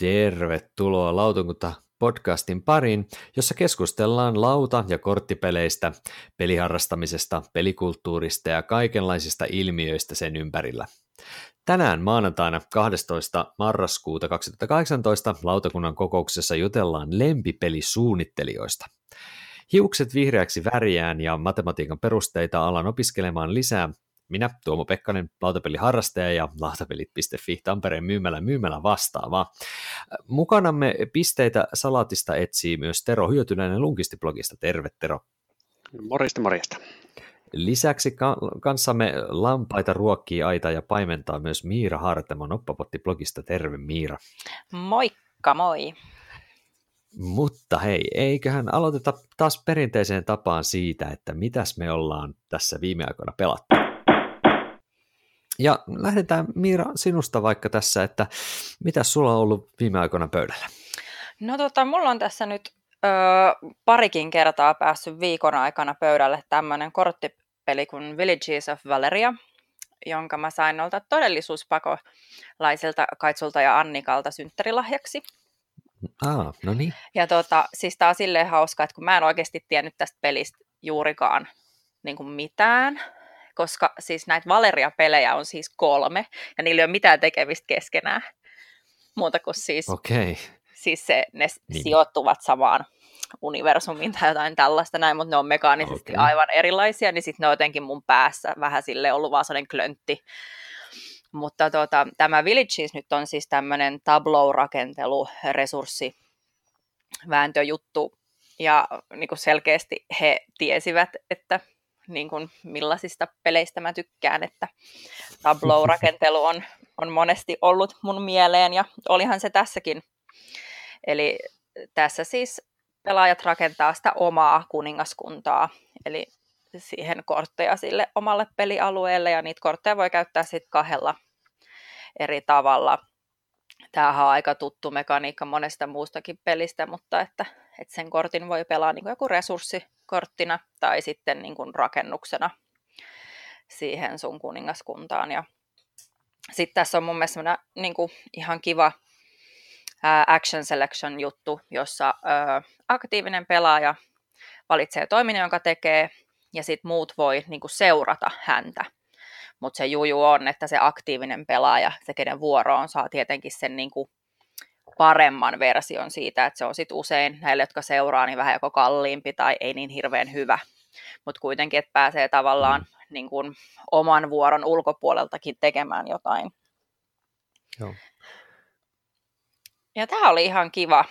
Tervetuloa Lautunkunta podcastin pariin, jossa keskustellaan lauta- ja korttipeleistä, peliharrastamisesta, pelikulttuurista ja kaikenlaisista ilmiöistä sen ympärillä. Tänään maanantaina 12. marraskuuta 2018 lautakunnan kokouksessa jutellaan lempipelisuunnittelijoista. Hiukset vihreäksi väriään ja matematiikan perusteita alan opiskelemaan lisää minä, Tuomo Pekkanen, lautapeliharrastaja ja lautapelit.fi Tampereen myymälä myymälä vastaava. Mukanamme pisteitä salaatista etsii myös Tero Hyötyläinen Lunkistiblogista. Terve Tero. Morjesta, morjesta. Lisäksi kanssamme lampaita ruokkii aita ja paimentaa myös Miira Hartemo Noppapotti-blogista. Terve Miira. Moikka moi. Mutta hei, eiköhän aloiteta taas perinteiseen tapaan siitä, että mitäs me ollaan tässä viime aikoina pelattu. Ja lähdetään Miira sinusta vaikka tässä, että mitä sulla on ollut viime aikoina pöydällä? No tota, mulla on tässä nyt ö, parikin kertaa päässyt viikon aikana pöydälle tämmöinen korttipeli kuin Villages of Valeria, jonka mä sain noilta todellisuuspakolaisilta Kaitsulta ja Annikalta synttärilahjaksi. Ah, no niin. Ja tota, siis tää on silleen hauska, että kun mä en oikeasti tiennyt tästä pelistä juurikaan niin kuin mitään, koska siis näitä Valeria-pelejä on siis kolme, ja niillä ei ole mitään tekemistä keskenään. Muuta kuin siis, okay. siis se, ne niin. sijoittuvat samaan universumiin tai jotain tällaista näin, mutta ne on mekaanisesti okay. aivan erilaisia, niin sitten ne on jotenkin mun päässä vähän sille ollut vaan sellainen klöntti. Mutta tota, tämä Villages nyt on siis tämmöinen tableau-rakentelu, resurssi, vääntöjuttu, ja niin kuin selkeästi he tiesivät, että niin kuin millaisista peleistä mä tykkään, että tableau-rakentelu on, on monesti ollut mun mieleen ja olihan se tässäkin. Eli tässä siis pelaajat rakentaa sitä omaa kuningaskuntaa, eli siihen kortteja sille omalle pelialueelle ja niitä kortteja voi käyttää sitten kahdella eri tavalla. Tämähän on aika tuttu mekaniikka monesta muustakin pelistä, mutta että, että sen kortin voi pelaa niin kuin joku resurssi korttina tai sitten niin kuin rakennuksena siihen sun kuningaskuntaan. Ja sitten tässä on mun mielestä niin kuin ihan kiva action selection juttu, jossa aktiivinen pelaaja valitsee toiminnan, jonka tekee, ja sitten muut voi niin kuin seurata häntä. Mutta se juju on, että se aktiivinen pelaaja, se kenen vuoro on, saa tietenkin sen niin kuin paremman version siitä, että se on sitten usein näille, jotka seuraa, niin vähän joko kalliimpi tai ei niin hirveän hyvä. Mutta kuitenkin, että pääsee tavallaan mm. niin kun, oman vuoron ulkopuoleltakin tekemään jotain. Joo. Ja tämä oli ihan kiva.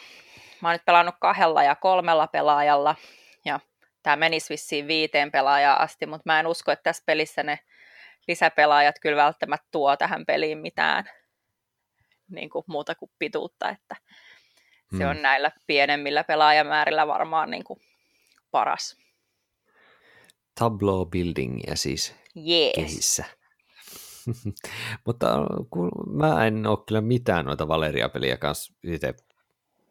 Mä oon nyt pelannut kahdella ja kolmella pelaajalla, ja tämä menisi vissiin viiteen pelaajaa asti, mutta mä en usko, että tässä pelissä ne lisäpelaajat kyllä välttämättä tuo tähän peliin mitään niin kuin muuta kuin pituutta, että se on hmm. näillä pienemmillä pelaajamäärillä varmaan niin kuin paras. Tableau buildingia siis yes. kehissä. Mutta kun mä en ole kyllä mitään noita Valeria-peliä kanssa itse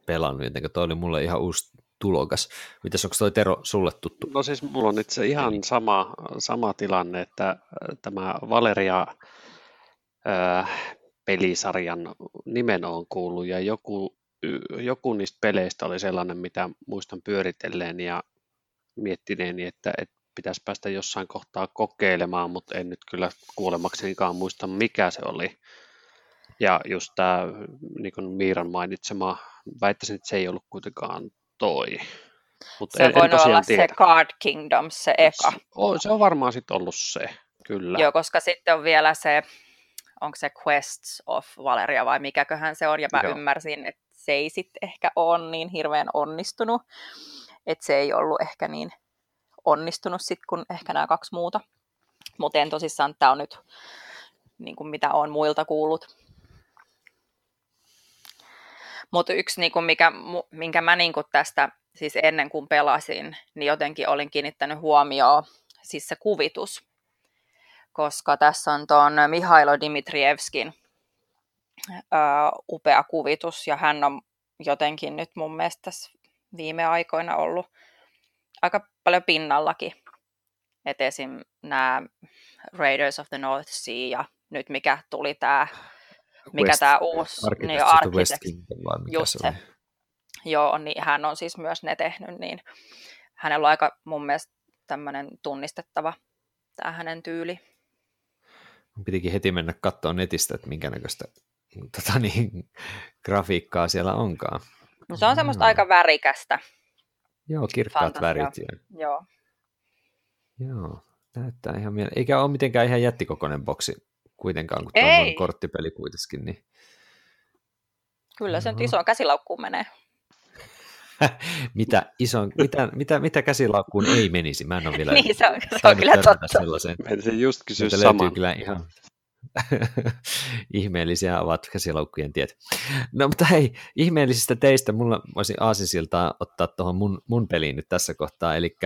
pelannut, joten toi oli mulle ihan uusi tulokas. Mitäs onko toi Tero sulle tuttu? No siis mulla on itse ihan sama, sama tilanne, että tämä Valeria äh, pelisarjan nimen on kuullut ja joku, joku niistä peleistä oli sellainen, mitä muistan pyöritelleen ja miettineeni, että, että pitäisi päästä jossain kohtaa kokeilemaan, mutta en nyt kyllä kuulemaksenikaan muista, mikä se oli. Ja just tämä niin Miiran mainitsema, väittäisin, että se ei ollut kuitenkaan toi. Mut se en, voi en olla tiedä. se Card Kingdom, se eka. Se on, se on varmaan sitten ollut se, kyllä. Joo, koska sitten on vielä se onko se Quests of Valeria vai mikäköhän se on, ja mä Joo. ymmärsin, että se ei sitten ehkä ole niin hirveän onnistunut, että se ei ollut ehkä niin onnistunut sitten kuin ehkä nämä kaksi muuta. Mutta en tosissaan, tämä on nyt niin kuin mitä olen muilta kuullut. Mutta yksi, niin kuin mikä, minkä mä niin kuin tästä, siis ennen kuin pelasin, niin jotenkin olin kiinnittänyt huomioon, siis se kuvitus koska tässä on tuon Mihailo Dimitrievskin ää, upea kuvitus, ja hän on jotenkin nyt mun mielestä tässä viime aikoina ollut aika paljon pinnallakin. Et esim. nämä Raiders of the North Sea ja nyt mikä tuli tämä mikä tämä uusi niin West Kingdom, mikä just se. Joo, niin hän on siis myös ne tehnyt, niin hänellä on aika mun mielestä tämmöinen tunnistettava tämä hänen tyyli. Pitikin heti mennä katsoa netistä, että minkä näköistä tota niin, grafiikkaa siellä onkaan. No se on semmoista no. aika värikästä. Joo, kirkkaat Fantasia. värit. Ja... Joo. Joo, näyttää ihan mieleen. Eikä ole mitenkään ihan jättikokoinen boksi kuitenkaan, kun tuo on korttipeli kuitenkin. Niin... Kyllä se no. nyt isoon käsilaukkuun menee. mitä, ison, mitä, mitä, mitä käsilaukkuun ei menisi? Mä en ole vielä niin, se on, se on kyllä totta. Sellaiseen. se just kysyä saman. kyllä ihan ihmeellisiä ovat käsilaukkujen tiet. No mutta hei, ihmeellisistä teistä mulla voisin aasisiltaa ottaa tuohon mun, mun peliin nyt tässä kohtaa, eli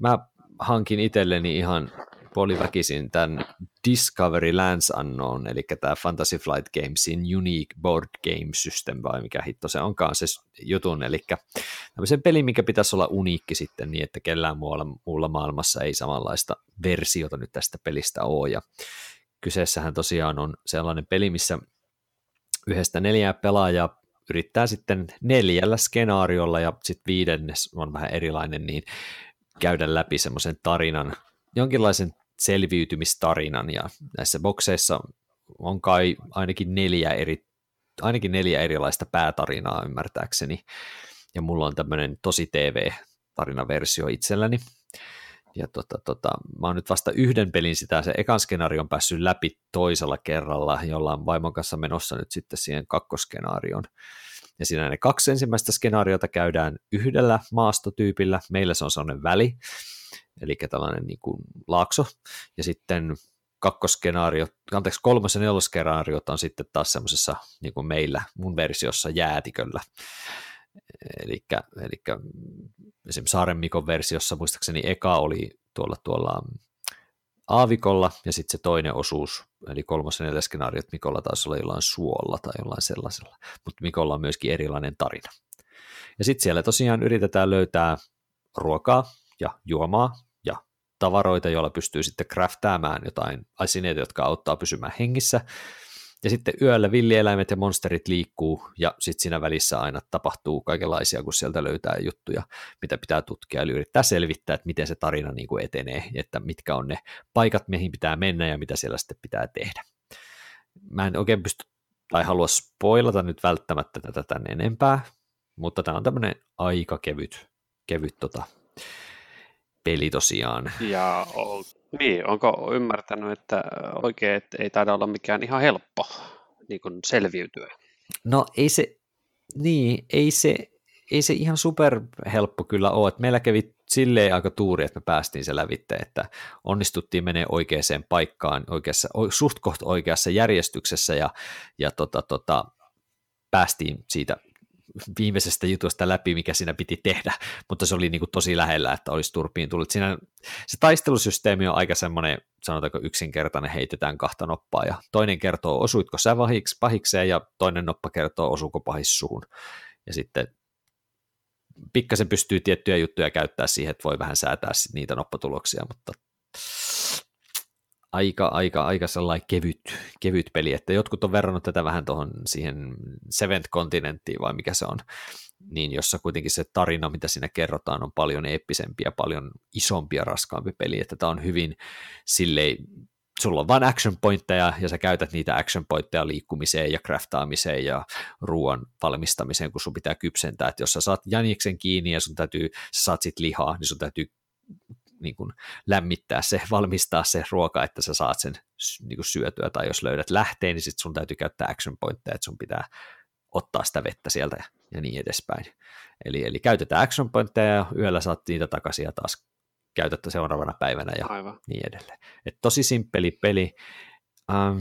mä hankin itselleni ihan puoliväkisin tämän Discovery Lands Unknown, eli tämä Fantasy Flight Gamesin Unique Board Game System, vai mikä hitto se onkaan se jutun, eli tämmöisen pelin, mikä pitäisi olla uniikki sitten niin, että kellään muulla, muulla maailmassa ei samanlaista versiota nyt tästä pelistä ole, ja kyseessähän tosiaan on sellainen peli, missä yhdestä neljää pelaajaa yrittää sitten neljällä skenaariolla ja sitten viidennes on vähän erilainen, niin käydä läpi semmoisen tarinan, jonkinlaisen selviytymistarinan ja näissä bokseissa on kai ainakin neljä, eri, ainakin neljä erilaista päätarinaa ymmärtääkseni ja mulla on tämmöinen tosi TV-tarinaversio itselläni ja tota, tota, mä oon nyt vasta yhden pelin sitä, se ekan on päässyt läpi toisella kerralla, jolla on vaimon kanssa menossa nyt sitten siihen kakkoskenaarioon. Ja siinä ne kaksi ensimmäistä skenaariota käydään yhdellä maastotyypillä, meillä se on sellainen väli, eli tällainen niin kuin laakso, ja sitten kakkoskenaario, anteeksi kolmas ja nelosskenaariot on sitten taas semmoisessa niin kuin meillä, mun versiossa jäätiköllä. Eli, esimerkiksi Saaren Mikon versiossa muistaakseni eka oli tuolla, tuolla aavikolla ja sitten se toinen osuus, eli kolmas ja neljäs skenaario, että Mikolla taisi olla jollain suolla tai jollain sellaisella, mutta Mikolla on myöskin erilainen tarina. Ja sitten siellä tosiaan yritetään löytää ruokaa ja juomaa ja tavaroita, joilla pystyy sitten craftaamaan jotain asineita, jotka auttaa pysymään hengissä, ja sitten yöllä villieläimet ja monsterit liikkuu, ja sitten siinä välissä aina tapahtuu kaikenlaisia, kun sieltä löytää juttuja, mitä pitää tutkia, eli yrittää selvittää, että miten se tarina niin kuin etenee, että mitkä on ne paikat, mihin pitää mennä ja mitä siellä sitten pitää tehdä. Mä en oikein pysty tai halua spoilata nyt välttämättä tätä tänne enempää, mutta tämä on tämmöinen aika kevyt, kevyt tota, peli tosiaan. Ja niin, onko ymmärtänyt, että oikein että ei taida olla mikään ihan helppo niin kuin selviytyä? No ei se, niin, ei se, ei se ihan super helppo kyllä ole. Että meillä kävi silleen aika tuuri, että me päästiin se lävitte, että onnistuttiin menee oikeaan paikkaan oikeassa, suht koht oikeassa järjestyksessä ja, ja tota, tota, päästiin siitä viimeisestä jutusta läpi, mikä siinä piti tehdä, mutta se oli niin kuin tosi lähellä, että olisi turpiin tullut. Siinä, se taistelusysteemi on aika semmoinen, sanotaanko yksinkertainen, heitetään kahta noppaa, ja toinen kertoo, osuitko sä vahiks, pahikseen, ja toinen noppa kertoo, osuuko pahis suun. Ja sitten pikkasen pystyy tiettyjä juttuja käyttää siihen, että voi vähän säätää niitä noppatuloksia, mutta aika, aika, aika sellainen kevyt, kevyt peli, että jotkut on verrannut tätä vähän tuohon siihen Seventh Continenttiin vai mikä se on, niin jossa kuitenkin se tarina, mitä siinä kerrotaan, on paljon eeppisempi ja paljon isompi ja raskaampi peli, että tämä on hyvin silleen, sulla on vain action pointteja ja sä käytät niitä action pointteja liikkumiseen ja craftaamiseen ja ruoan valmistamiseen, kun sun pitää kypsentää, että jos sä saat jäniksen kiinni ja sun täytyy, sä saat sit lihaa, niin sun täytyy niin kuin lämmittää se, valmistaa se ruoka, että sä saat sen niin kuin syötyä, tai jos löydät lähteen, niin sitten sun täytyy käyttää action pointteja, että sun pitää ottaa sitä vettä sieltä ja, ja niin edespäin. Eli, eli käytetään action pointteja ja yöllä saat niitä takaisin ja taas käytettä seuraavana päivänä ja Aivan. niin edelleen. Et tosi simppeli peli. Ähm,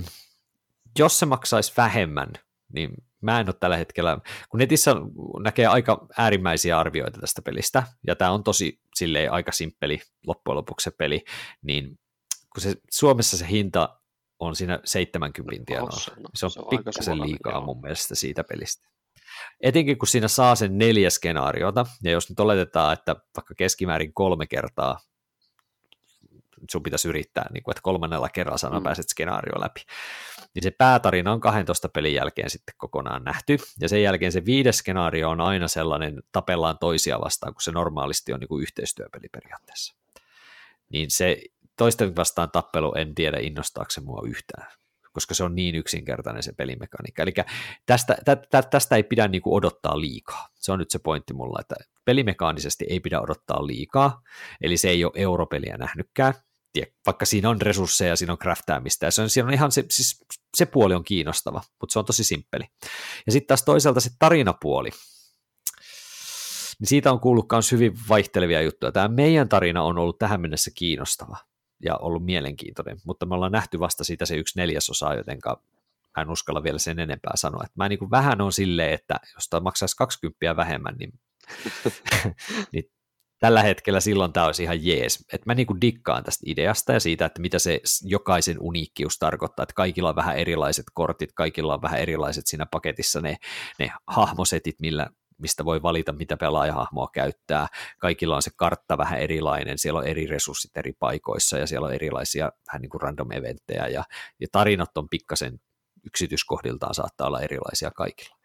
jos se maksaisi vähemmän, niin mä en ole tällä hetkellä, kun netissä näkee aika äärimmäisiä arvioita tästä pelistä, ja tämä on tosi silleen aika simppeli loppujen lopuksi se peli, niin kun se, Suomessa se hinta on siinä 70 tienoa, no, se on, se on pikkasen liikaa joo. mun mielestä siitä pelistä. Etenkin kun siinä saa sen neljä skenaariota, ja jos nyt oletetaan, että vaikka keskimäärin kolme kertaa sun pitäisi yrittää, niin kuin, että kolmannella kerralla mm. pääset skenaario läpi. Niin se päätarina on 12 pelin jälkeen sitten kokonaan nähty, ja sen jälkeen se viides skenaario on aina sellainen, tapellaan toisia vastaan, kun se normaalisti on niin kuin yhteistyöpeli periaatteessa. Niin se toisten vastaan tappelu, en tiedä innostaako se mua yhtään koska se on niin yksinkertainen se pelimekaniikka. Eli tästä, tä, tä, tästä ei pidä niinku odottaa liikaa. Se on nyt se pointti mulla, että pelimekaanisesti ei pidä odottaa liikaa, eli se ei ole europeliä nähnytkään, vaikka siinä on resursseja, siinä on craftaamista, ja se on, siinä on ihan se, siis se puoli on kiinnostava, mutta se on tosi simppeli. Ja sitten taas toisaalta se tarinapuoli, niin siitä on kuullut myös hyvin vaihtelevia juttuja. Tämä meidän tarina on ollut tähän mennessä kiinnostava ja ollut mielenkiintoinen, mutta me ollaan nähty vasta siitä se yksi neljäsosa, jotenka mä en uskalla vielä sen enempää sanoa. Että mä niin kuin vähän on silleen, että jos tämä maksaisi 20 vähemmän, niin, niin tällä hetkellä silloin tämä olisi ihan jees. Että mä niin kuin dikkaan tästä ideasta ja siitä, että mitä se jokaisen uniikkius tarkoittaa, että kaikilla on vähän erilaiset kortit, kaikilla on vähän erilaiset siinä paketissa ne, ne hahmosetit, millä mistä voi valita, mitä pelaajahahmoa käyttää. Kaikilla on se kartta vähän erilainen, siellä on eri resurssit eri paikoissa ja siellä on erilaisia vähän niin kuin random eventtejä ja, ja tarinat on pikkasen yksityiskohdiltaan saattaa olla erilaisia kaikilla.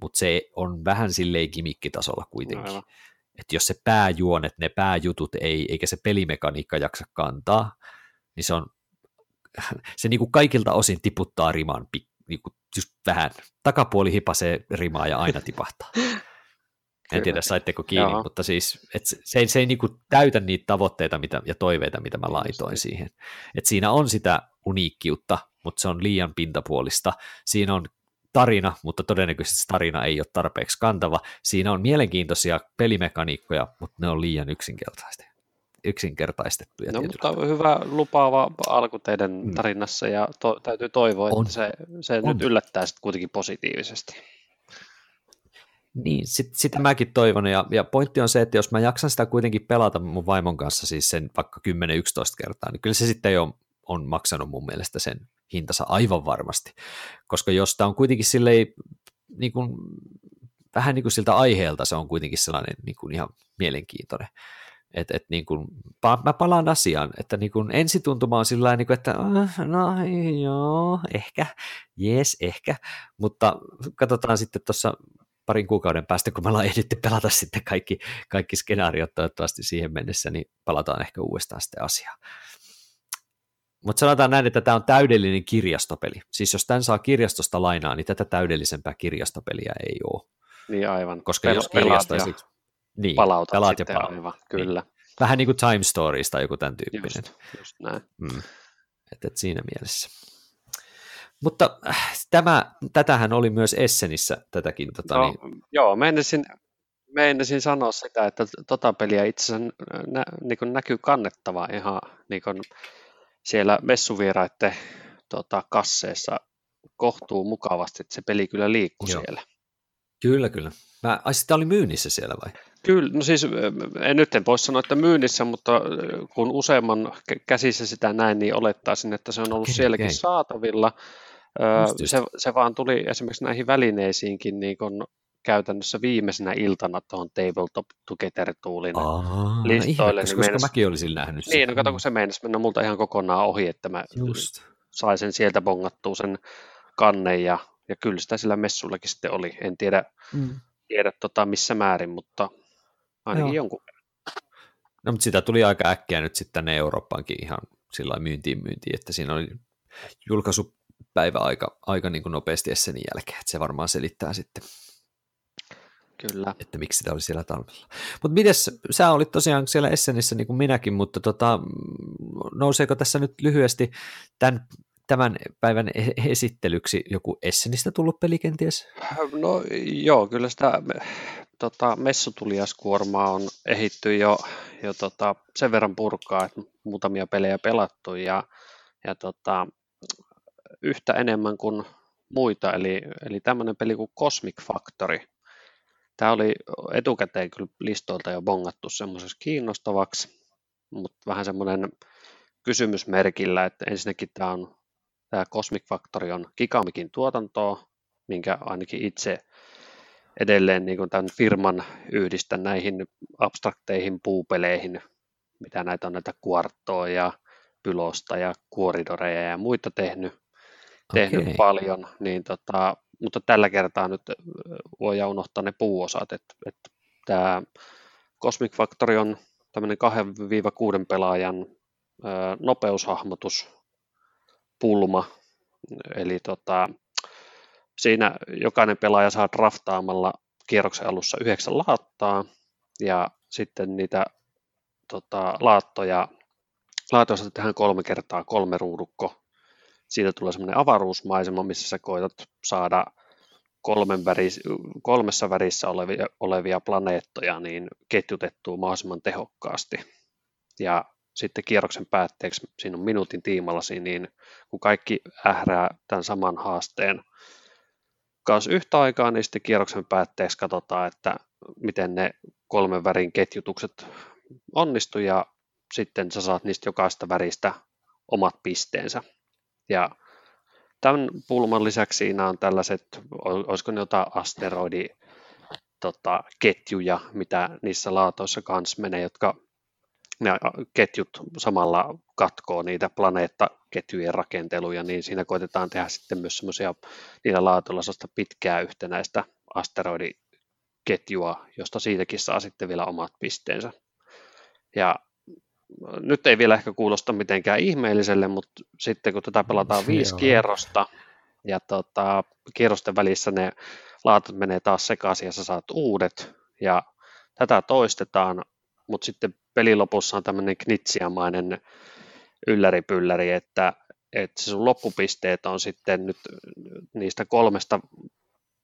Mutta se on vähän silleen kimikkitasolla kuitenkin. No, että jos se pääjuonet, ne pääjutut ei, eikä se pelimekaniikka jaksa kantaa, niin se on se niin kuin kaikilta osin tiputtaa riman niin kuin just vähän. Takapuoli hipasee rimaa ja aina tipahtaa. En tiedä, saitteko kiinni, Joo. mutta siis et se, ei, se ei niinku täytä niitä tavoitteita mitä, ja toiveita, mitä mä laitoin siihen. Et siinä on sitä uniikkiutta, mutta se on liian pintapuolista. Siinä on tarina, mutta todennäköisesti tarina ei ole tarpeeksi kantava. Siinä on mielenkiintoisia pelimekaniikkoja, mutta ne on liian yksinkertaisesti yksinkertaistettuja. No, mutta hyvä lupaava alku teidän mm. tarinassa ja to, täytyy toivoa, on. että se, se on. nyt yllättää sitten kuitenkin positiivisesti. Niin, sit, sitä mäkin toivon, ja, ja pointti on se, että jos mä jaksan sitä kuitenkin pelata mun vaimon kanssa siis sen vaikka 10-11 kertaa, niin kyllä se sitten jo on maksanut mun mielestä sen hintansa aivan varmasti, koska jos tämä on kuitenkin silleen, niin kuin, vähän niin kuin siltä aiheelta se on kuitenkin sellainen niin kuin ihan mielenkiintoinen, että et niin kuin, mä palaan asiaan, että niin kuin ensituntuma on sillä niin kuin, että ah, no joo, ehkä, jees, ehkä, mutta katsotaan sitten tuossa parin kuukauden päästä, kun me ollaan ehditty pelata sitten kaikki, kaikki skenaariot toivottavasti siihen mennessä, niin palataan ehkä uudestaan sitten asiaan. Mutta sanotaan näin, että tämä on täydellinen kirjastopeli. Siis jos tämän saa kirjastosta lainaa, niin tätä täydellisempää kirjastopeliä ei ole. Niin aivan. Koska Pel- jos kirjasto... Ja niin, palautat pelaat ja palaut. aivan, kyllä. Niin. Vähän niin kuin Time Stories tai joku tämän tyyppinen. Just, just näin. Mm. Et, et siinä mielessä. Mutta äh, tämä, tätähän oli myös Essenissä tätäkin. Tota, no, niin... Joo, meinasin, meinasin sanoa sitä, että tota peliä itse asiassa nä, niin näkyy kannettava ihan niin siellä messuvieraiden tota, kasseessa kohtuu mukavasti, että se peli kyllä liikkuu Joo. siellä. Kyllä, kyllä. Mä, ai sitä oli myynnissä siellä vai? Kyllä, no siis en nyt en voi sanoa, että myynnissä, mutta kun useamman käsissä sitä näin, niin olettaisin, että se on ollut okay, sielläkin okay. saatavilla. Se, se vaan tuli esimerkiksi näihin välineisiinkin niin kun käytännössä viimeisenä iltana tuohon Tabletop Together Toolin Aa, listoille. Ihme, niin koska mäkin olisin nähnyt Niin, no kato, kun se meinasi mennä multa ihan kokonaan ohi, että mä Just. sain sen sieltä bongattua sen kannen ja, ja kyllä sitä sillä messullakin sitten oli. En tiedä, mm. tiedä tota missä määrin, mutta ainakin Joo. jonkun No, mutta sitä tuli aika äkkiä nyt sitten tänne Eurooppaankin ihan sillä myyntiin myyntiin, että siinä oli julkaisupäivä aika, aika niin kuin nopeasti Essenin jälkeen, että se varmaan selittää sitten. Kyllä. Että miksi sitä oli siellä talvella. Mutta mites, sä olit tosiaan siellä Essenissä niin kuin minäkin, mutta tota, nouseeko tässä nyt lyhyesti tämän, tämän päivän e-, esittelyksi joku Essenistä tullut peli kenties? No joo, kyllä sitä tota, messutuliaskuormaa on ehitty jo, jo tota, sen verran purkaa, että muutamia pelejä pelattu ja, ja tota, yhtä enemmän kuin muita, eli, eli tämmöinen peli kuin Cosmic Factory. Tämä oli etukäteen kyllä listoilta jo bongattu semmoisessa kiinnostavaksi, mutta vähän semmoinen kysymysmerkillä, että ensinnäkin tämä on tämä Cosmic Factory on Gigamikin tuotantoa, minkä ainakin itse edelleen niin kuin tämän firman yhdistä näihin abstrakteihin puupeleihin, mitä näitä on näitä kuarttoa ja pylosta ja kuoridoreja ja muita tehnyt, tehnyt okay. paljon, niin tota, mutta tällä kertaa nyt voidaan unohtaa ne puuosat, että, että tämä Cosmic Factory on tämmöinen 2-6 pelaajan nopeushahmotus pulma, eli tota, siinä jokainen pelaaja saa draftaamalla kierroksen alussa yhdeksän laattaa, ja sitten niitä tota, laattoja, laatoista tehdään kolme kertaa kolme ruudukko. Siitä tulee semmoinen avaruusmaisema, missä sä koetat saada kolmen väris, kolmessa värissä olevia, olevia planeettoja niin ketjutettua mahdollisimman tehokkaasti. Ja sitten kierroksen päätteeksi, siinä on minuutin tiimallasi, niin kun kaikki ährää tämän saman haasteen kanssa yhtä aikaa, niin sitten kierroksen päätteeksi katsotaan, että miten ne kolmen värin ketjutukset onnistu ja sitten sä saat niistä jokaista väristä omat pisteensä. Ja tämän pulman lisäksi siinä on tällaiset, olisiko ne jotain asteroidi tota, ketjuja, mitä niissä laatoissa kanssa menee, jotka ne ketjut samalla katkoo niitä planeettaketjujen rakenteluja, niin siinä koitetaan tehdä sitten myös semmoisia niillä laatoilla pitkää yhtenäistä asteroidiketjua, josta siitäkin saa sitten vielä omat pisteensä. Ja nyt ei vielä ehkä kuulosta mitenkään ihmeelliselle, mutta sitten kun tätä pelataan viisi kierrosta ja tota, kierrosten välissä ne laatat menee taas sekaisin ja sä saat uudet ja tätä toistetaan, mutta sitten pelin lopussa on tämmöinen knitsiamainen ylläripylläri, että, että sun loppupisteet on sitten nyt niistä kolmesta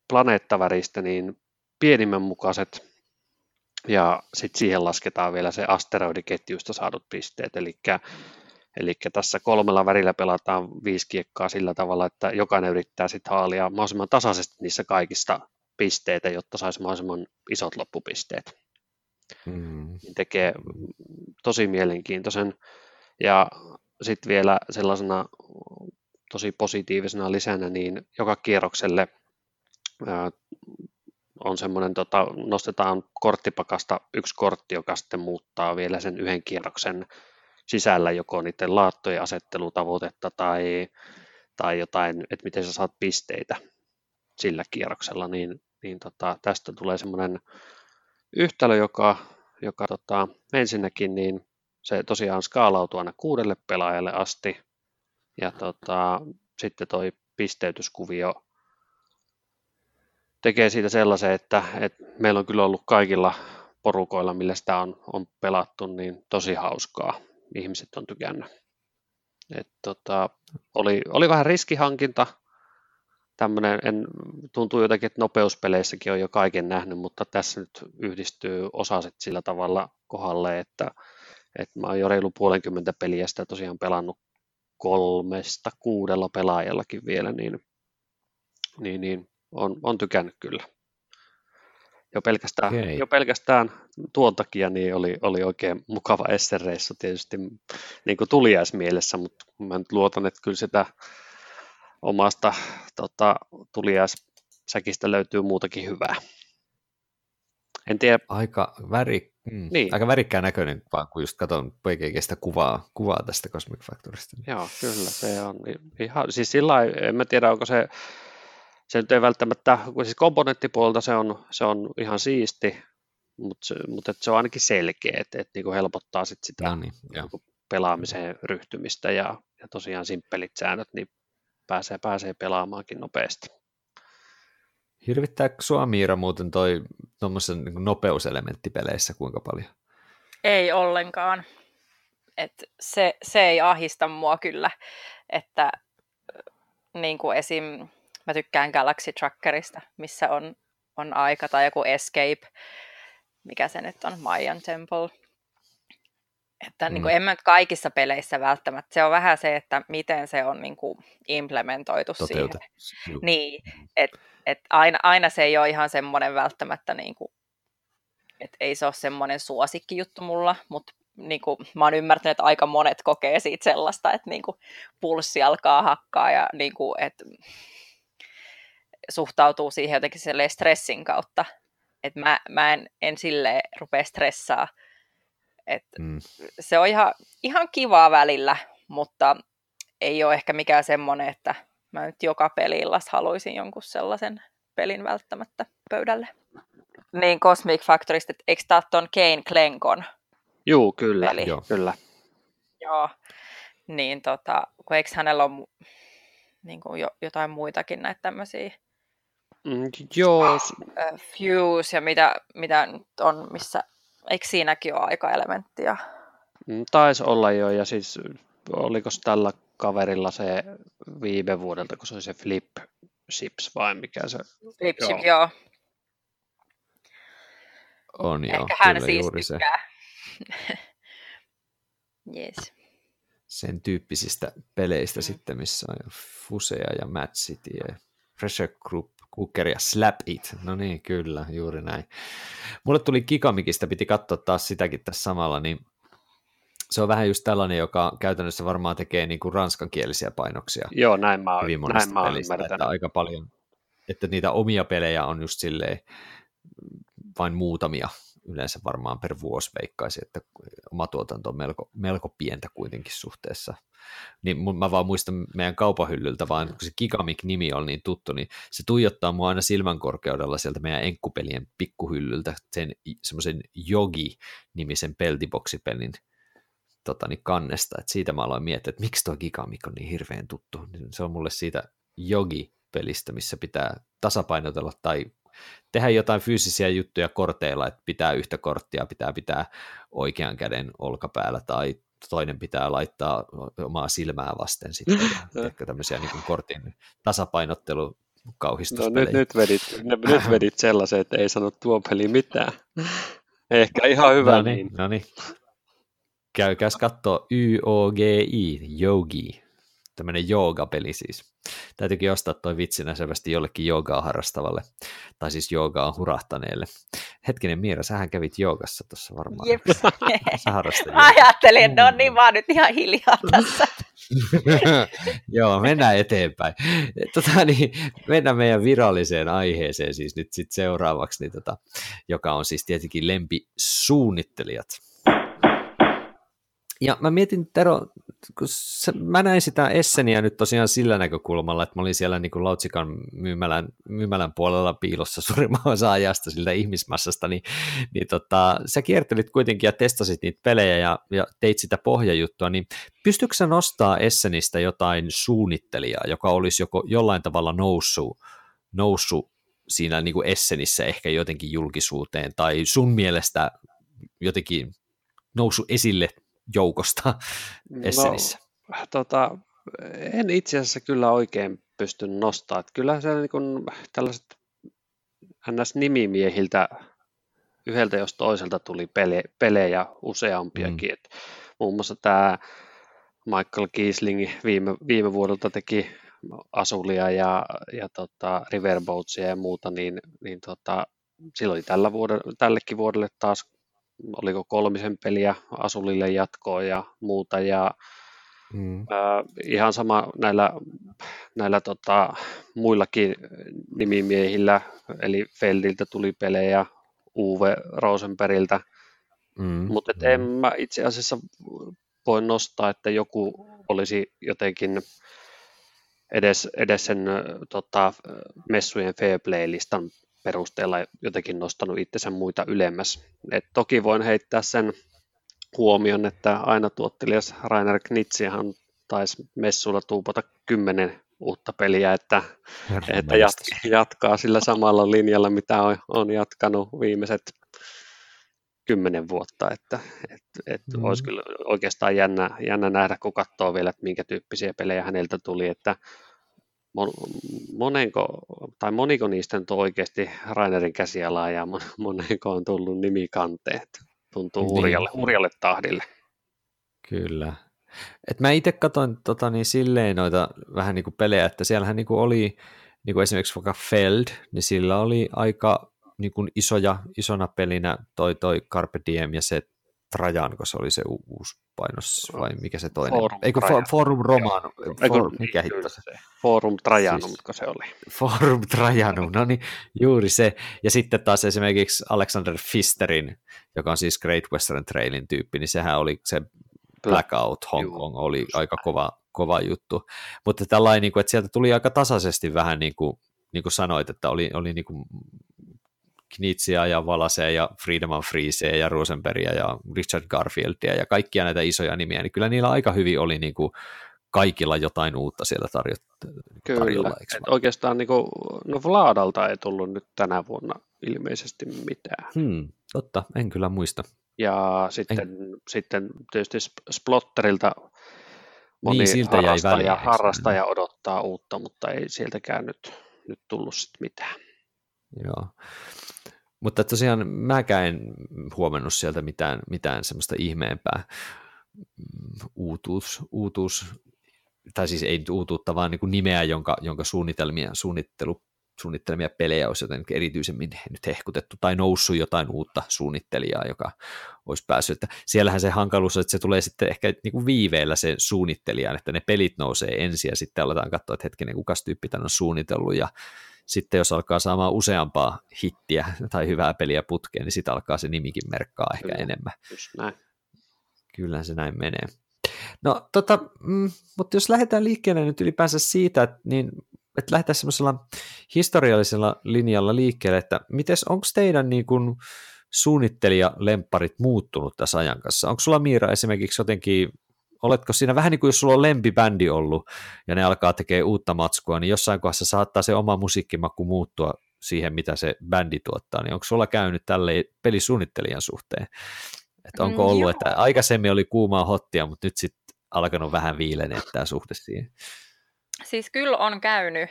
planeettaväristä niin pienimmän mukaiset ja sitten siihen lasketaan vielä se asteroidiketjuista saadut pisteet, eli Eli tässä kolmella värillä pelataan viisi kiekkaa sillä tavalla, että jokainen yrittää sitten haalia mahdollisimman tasaisesti niissä kaikista pisteitä, jotta saisi mahdollisimman isot loppupisteet. Mm. Tekee tosi mielenkiintoisen. Ja sitten vielä sellaisena tosi positiivisena lisänä, niin joka kierrokselle on semmoinen, tota, nostetaan korttipakasta yksi kortti, joka sitten muuttaa vielä sen yhden kierroksen sisällä joko niiden laattojen asettelutavoitetta tai, tai jotain, että miten sä saat pisteitä sillä kierroksella, niin, niin tota, tästä tulee semmoinen yhtälö, joka, joka tota, ensinnäkin niin se tosiaan skaalautuu aina kuudelle pelaajalle asti, ja tota, sitten toi pisteytyskuvio tekee siitä sellaisen, että, että meillä on kyllä ollut kaikilla porukoilla, millä sitä on, on pelattu, niin tosi hauskaa. Ihmiset on tykännyt. Et tota, oli, oli vähän riskihankinta, tämmöinen, en, tuntuu jotenkin, että nopeuspeleissäkin on jo kaiken nähnyt, mutta tässä nyt yhdistyy osaset sillä tavalla kohdalle, että, että mä oon jo reilu puolenkymmentä peliä sitä tosiaan pelannut kolmesta kuudella pelaajallakin vielä, niin, niin, niin on, on tykännyt kyllä. Jo pelkästään, okay. jo pelkästään tuon takia niin oli, oli oikein mukava Essereissu tietysti niin kuin tuliaismielessä, mutta mä nyt luotan, että kyllä sitä omasta tota, tuliaissäkistä löytyy muutakin hyvää. En tiedä. Aika, väri, mm, niin. aika värikkään näköinen, vaan kun just katson PGGstä kuvaa, kuvaa tästä Cosmic Factorista. Joo, kyllä se on ihan, siis sillä en mä tiedä, onko se se nyt ei välttämättä, siis komponenttipuolta se on, se on ihan siisti, mutta, mutta se on ainakin selkeä, että, että niin helpottaa sit sitä no niin, niin pelaamiseen ryhtymistä ja, ja tosiaan simppelit säännöt, niin pääsee, pääsee pelaamaankin nopeasti. Hirvittääkö sua Miira muuten toi tuommoisen niin nopeuselementtipeleissä kuinka paljon? Ei ollenkaan. Et se, se ei ahista mua kyllä, että niin kuin esim Mä tykkään Galaxy Trackerista, missä on, on aika tai joku Escape, mikä se nyt on, Mayan Temple. Että mm. niin kuin, en mä nyt kaikissa peleissä välttämättä. Se on vähän se, että miten se on niin kuin, implementoitu Toteuta. siihen. Juh. Niin, että et aina, aina se ei ole ihan semmoinen välttämättä, niin kuin, että ei se ole semmoinen suosikkijuttu mulla, mutta niin kuin, mä oon ymmärtänyt, että aika monet kokee siitä sellaista, että niin kuin, pulssi alkaa hakkaa ja niin kuin, että suhtautuu siihen jotenkin stressin kautta. Että mä, mä en, en sille rupea stressaa. Et mm. Se on ihan, ihan kivaa välillä, mutta ei ole ehkä mikään semmoinen, että mä nyt joka peliillas haluaisin jonkun sellaisen pelin välttämättä pöydälle. Niin Cosmic Factorista, että eikö tämä tuon Kane Klenkon Juu, kyllä, peli? Joo. kyllä. Joo, niin tota, kun eikö hänellä ole niin kuin jo, jotain muitakin näitä tämmöisiä mm, Joo. Fuse ja mitä, mitä nyt on, missä, eikö siinäkin ole aika-elementtiä? Mm, taisi olla jo, ja siis oliko tällä kaverilla se viime vuodelta, kun se oli se Flip Ships vai mikä se? Flip joo. Joo. On Ehkä joo, hän siis juuri tykkää. se. yes. Sen tyyppisistä peleistä mm. sitten, missä on Fusea ja Mad City ja Pressure Group, Cooker ja Slap It. No niin, kyllä, juuri näin. Mulle tuli Kikamikista, piti katsoa taas sitäkin tässä samalla, niin se on vähän just tällainen, joka käytännössä varmaan tekee niin kuin ranskankielisiä painoksia. Joo, näin mä oon, näin mä pelistä, että aika paljon, että niitä omia pelejä on just silleen vain muutamia yleensä varmaan per vuosi veikkaisi, että oma tuotanto on melko, melko pientä kuitenkin suhteessa. Niin mä vaan muistan meidän kaupahyllyltä, vaan kun se Gigamik-nimi on niin tuttu, niin se tuijottaa mua aina silmän korkeudella sieltä meidän enkkupelien pikkuhyllyltä sen semmoisen Jogi-nimisen peltiboksipelin tota, niin kannesta, että siitä mä aloin miettiä, että miksi tuo Gigamik on niin hirveän tuttu. Se on mulle siitä Jogi-pelistä, missä pitää tasapainotella tai tehdä jotain fyysisiä juttuja korteilla, että pitää yhtä korttia, pitää pitää oikean käden olkapäällä tai toinen pitää laittaa omaa silmää vasten sitten. Ehkä tämmöisiä niin kortin tasapainottelu No nyt, nyt, vedit, nyt vedit sellaisen, että ei sano tuo peli mitään. Ehkä ihan hyvä no niin. niin. No niin. Käykääs katsoa YOGI, Yogi, tämmöinen joogapeli siis. Täytyykin ostaa toi vitsinä selvästi jollekin joogaa harrastavalle, tai siis joogaa hurahtaneelle. Hetkinen Miira, sähän kävit joogassa tuossa varmaan. Jep. Sä Ajattelin, no niin, mä oon nyt ihan hiljaa tässä. Joo, mennään eteenpäin. Tota, niin, mennään meidän viralliseen aiheeseen siis nyt sit seuraavaksi, niin tota, joka on siis tietenkin lempisuunnittelijat. Ja mä mietin, Tero, kun se, mä näin sitä Esseniä nyt tosiaan sillä näkökulmalla, että mä olin siellä niin kuin Lautsikan myymälän, myymälän puolella piilossa suurimman osa ajasta siltä ihmismassasta, niin, niin tota, sä kiertelit kuitenkin ja testasit niitä pelejä ja, ja teit sitä pohjajuttua, niin pystytkö sä nostaa Essenistä jotain suunnittelijaa, joka olisi joko jollain tavalla noussut, noussut siinä niin kuin Essenissä ehkä jotenkin julkisuuteen, tai sun mielestä jotenkin noussut esille joukosta Essenissä? No, tota, en itse asiassa kyllä oikein pysty nostamaan. Kyllä se niin kuin, tällaiset NS-nimimiehiltä yhdeltä jos toiselta tuli pele, pelejä useampiakin. Mm. Et muun muassa tämä Michael Kiesling viime, viime vuodelta teki Asulia ja, ja tota Riverboatsia ja muuta, niin, niin tota, silloin tällä vuodelle, tällekin vuodelle taas oliko kolmisen peliä Asulille jatkoa ja muuta. Ja mm. äh, ihan sama näillä, näillä tota, muillakin nimimiehillä, eli Feldiltä tuli pelejä, Uwe Rosenbergiltä, mm. mutta en mä itse asiassa voi nostaa, että joku olisi jotenkin edes, edes sen tota, messujen fair play-listan perusteella jotenkin nostanut itsensä muita ylemmäs. Et toki voin heittää sen huomion, että aina tuottelias Rainer Knitsihan taisi messuilla tuupata kymmenen uutta peliä, että, että jat, jatkaa sillä samalla linjalla, mitä on, on jatkanut viimeiset kymmenen vuotta, että et, et mm. olisi kyllä oikeastaan jännä, jännä nähdä, kun katsoo vielä, että minkä tyyppisiä pelejä häneltä tuli, että monenko, tai moniko niistä on oikeasti Rainerin käsialaa ja monenko on tullut nimikanteet. Tuntuu niin. hurjalle, hurjalle tahdille. Kyllä. Et mä itse katsoin tota, niin silleen noita vähän niin kuin pelejä, että siellähän niin kuin oli niin kuin esimerkiksi vaikka Feld, niin sillä oli aika niin kuin isoja, isona pelinä toi, toi Carpe Diem ja se Trajan, kun se oli se u- uusi painos, vai mikä se toinen? Forum Eikö Trajan. Forum Romano? For, mikä hitto se? Forum Trajanum, siis, se oli? Forum Trajanum, no niin, juuri se. Ja sitten taas esimerkiksi Alexander Fisterin, joka on siis Great Western Trailin tyyppi, niin sehän oli se Blackout Hong Kong oli aika kova, kova juttu. Mutta tällainen, niin että sieltä tuli aika tasaisesti vähän niin kuin, niin kuin sanoit, että oli, oli niin kuin Knitsia ja Valasea ja Friedemann Friesea ja Rosenbergia ja Richard Garfieldia ja kaikkia näitä isoja nimiä, niin kyllä niillä aika hyvin oli niin kuin kaikilla jotain uutta siellä tarjo- Kyllä, tarjolla. Kyllä, oikeastaan niin kuin, no Vladalta ei tullut nyt tänä vuonna ilmeisesti mitään. Hmm, totta, en kyllä muista. Ja sitten, en... sitten tietysti Splotterilta moni niin, siltä harrastaja, jäi harrastaja odottaa uutta, mutta ei sieltäkään nyt, nyt tullut sitten mitään. Joo. Mutta tosiaan mäkään en huomannut sieltä mitään, mitään semmoista ihmeempää uutuus, uutuus tai siis ei uutuutta, vaan niin kuin nimeä, jonka, jonka suunnitelmia, suunnittelu, suunnittelemia pelejä olisi jotenkin erityisemmin nyt hehkutettu tai noussut jotain uutta suunnittelijaa, joka olisi päässyt. Että siellähän se hankaluus on, että se tulee sitten ehkä niin kuin viiveellä se suunnittelija, että ne pelit nousee ensin ja sitten aletaan katsoa, että hetkinen, kukas tyyppi tämän on suunnitellut ja sitten jos alkaa saamaan useampaa hittiä tai hyvää peliä putkeen, niin sitten alkaa se nimikin merkkaa ehkä Kyllä, enemmän. Näin. Kyllä se näin menee. No, tota, mm, mutta jos lähdetään liikkeelle nyt ylipäänsä siitä, että, niin, että lähdetään semmoisella historiallisella linjalla liikkeelle, että miten onko teidän niin kuin, suunnittelija-lempparit muuttunut tässä ajan kanssa? Onko sulla Miira esimerkiksi jotenkin, oletko siinä vähän niin kuin jos sulla on lempibändi ollut ja ne alkaa tekemään uutta matskua, niin jossain kohdassa saattaa se oma musiikkimaku muuttua siihen, mitä se bändi tuottaa, niin onko sulla käynyt tälle pelisuunnittelijan suhteen? Että onko mm, ollut, mm, että aikaisemmin oli kuumaa hottia, mutta nyt sitten alkanut vähän viileneä tämä suhde siihen? Siis kyllä on käynyt.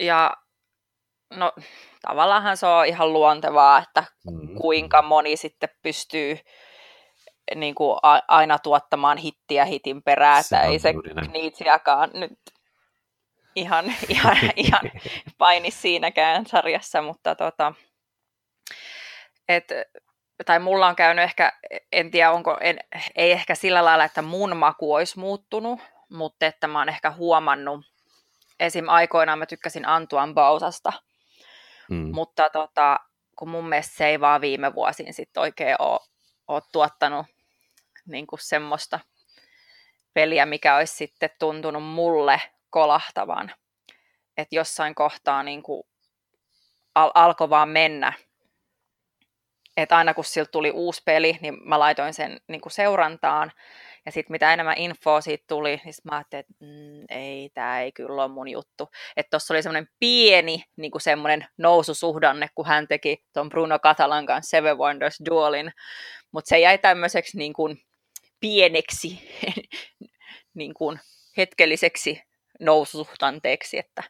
Ja no tavallaan se on ihan luontevaa, että mm. kuinka moni sitten pystyy niin kuin aina tuottamaan hittiä hitin perään, että ei se Kniitsiakaan nyt ihan, ihan, ihan paini siinäkään sarjassa, mutta tota, et tai mulla on käynyt ehkä, en tiedä onko, en, ei ehkä sillä lailla, että mun maku olisi muuttunut, mutta että mä oon ehkä huomannut, esim. aikoinaan mä tykkäsin Antuan Bausasta, mm. mutta tota, kun mun mielestä se ei vaan viime vuosiin sitten oikein ole, ole tuottanut niin kuin semmoista peliä, mikä olisi sitten tuntunut mulle kolahtavan. Että jossain kohtaa niin kuin al- alkoi vaan mennä että aina kun siltä tuli uusi peli, niin mä laitoin sen niin kuin seurantaan, ja sitten mitä enemmän infoa siitä tuli, niin mä ajattelin, että mm, ei, tämä ei kyllä ole mun juttu. Että tuossa oli semmoinen pieni niin kuin semmoinen noususuhdanne, kun hän teki tuon Bruno Catalan kanssa Seven Wonders Duelin, mutta se jäi tämmöiseksi niin kuin pieneksi niin kuin hetkelliseksi noususuhdanteeksi, että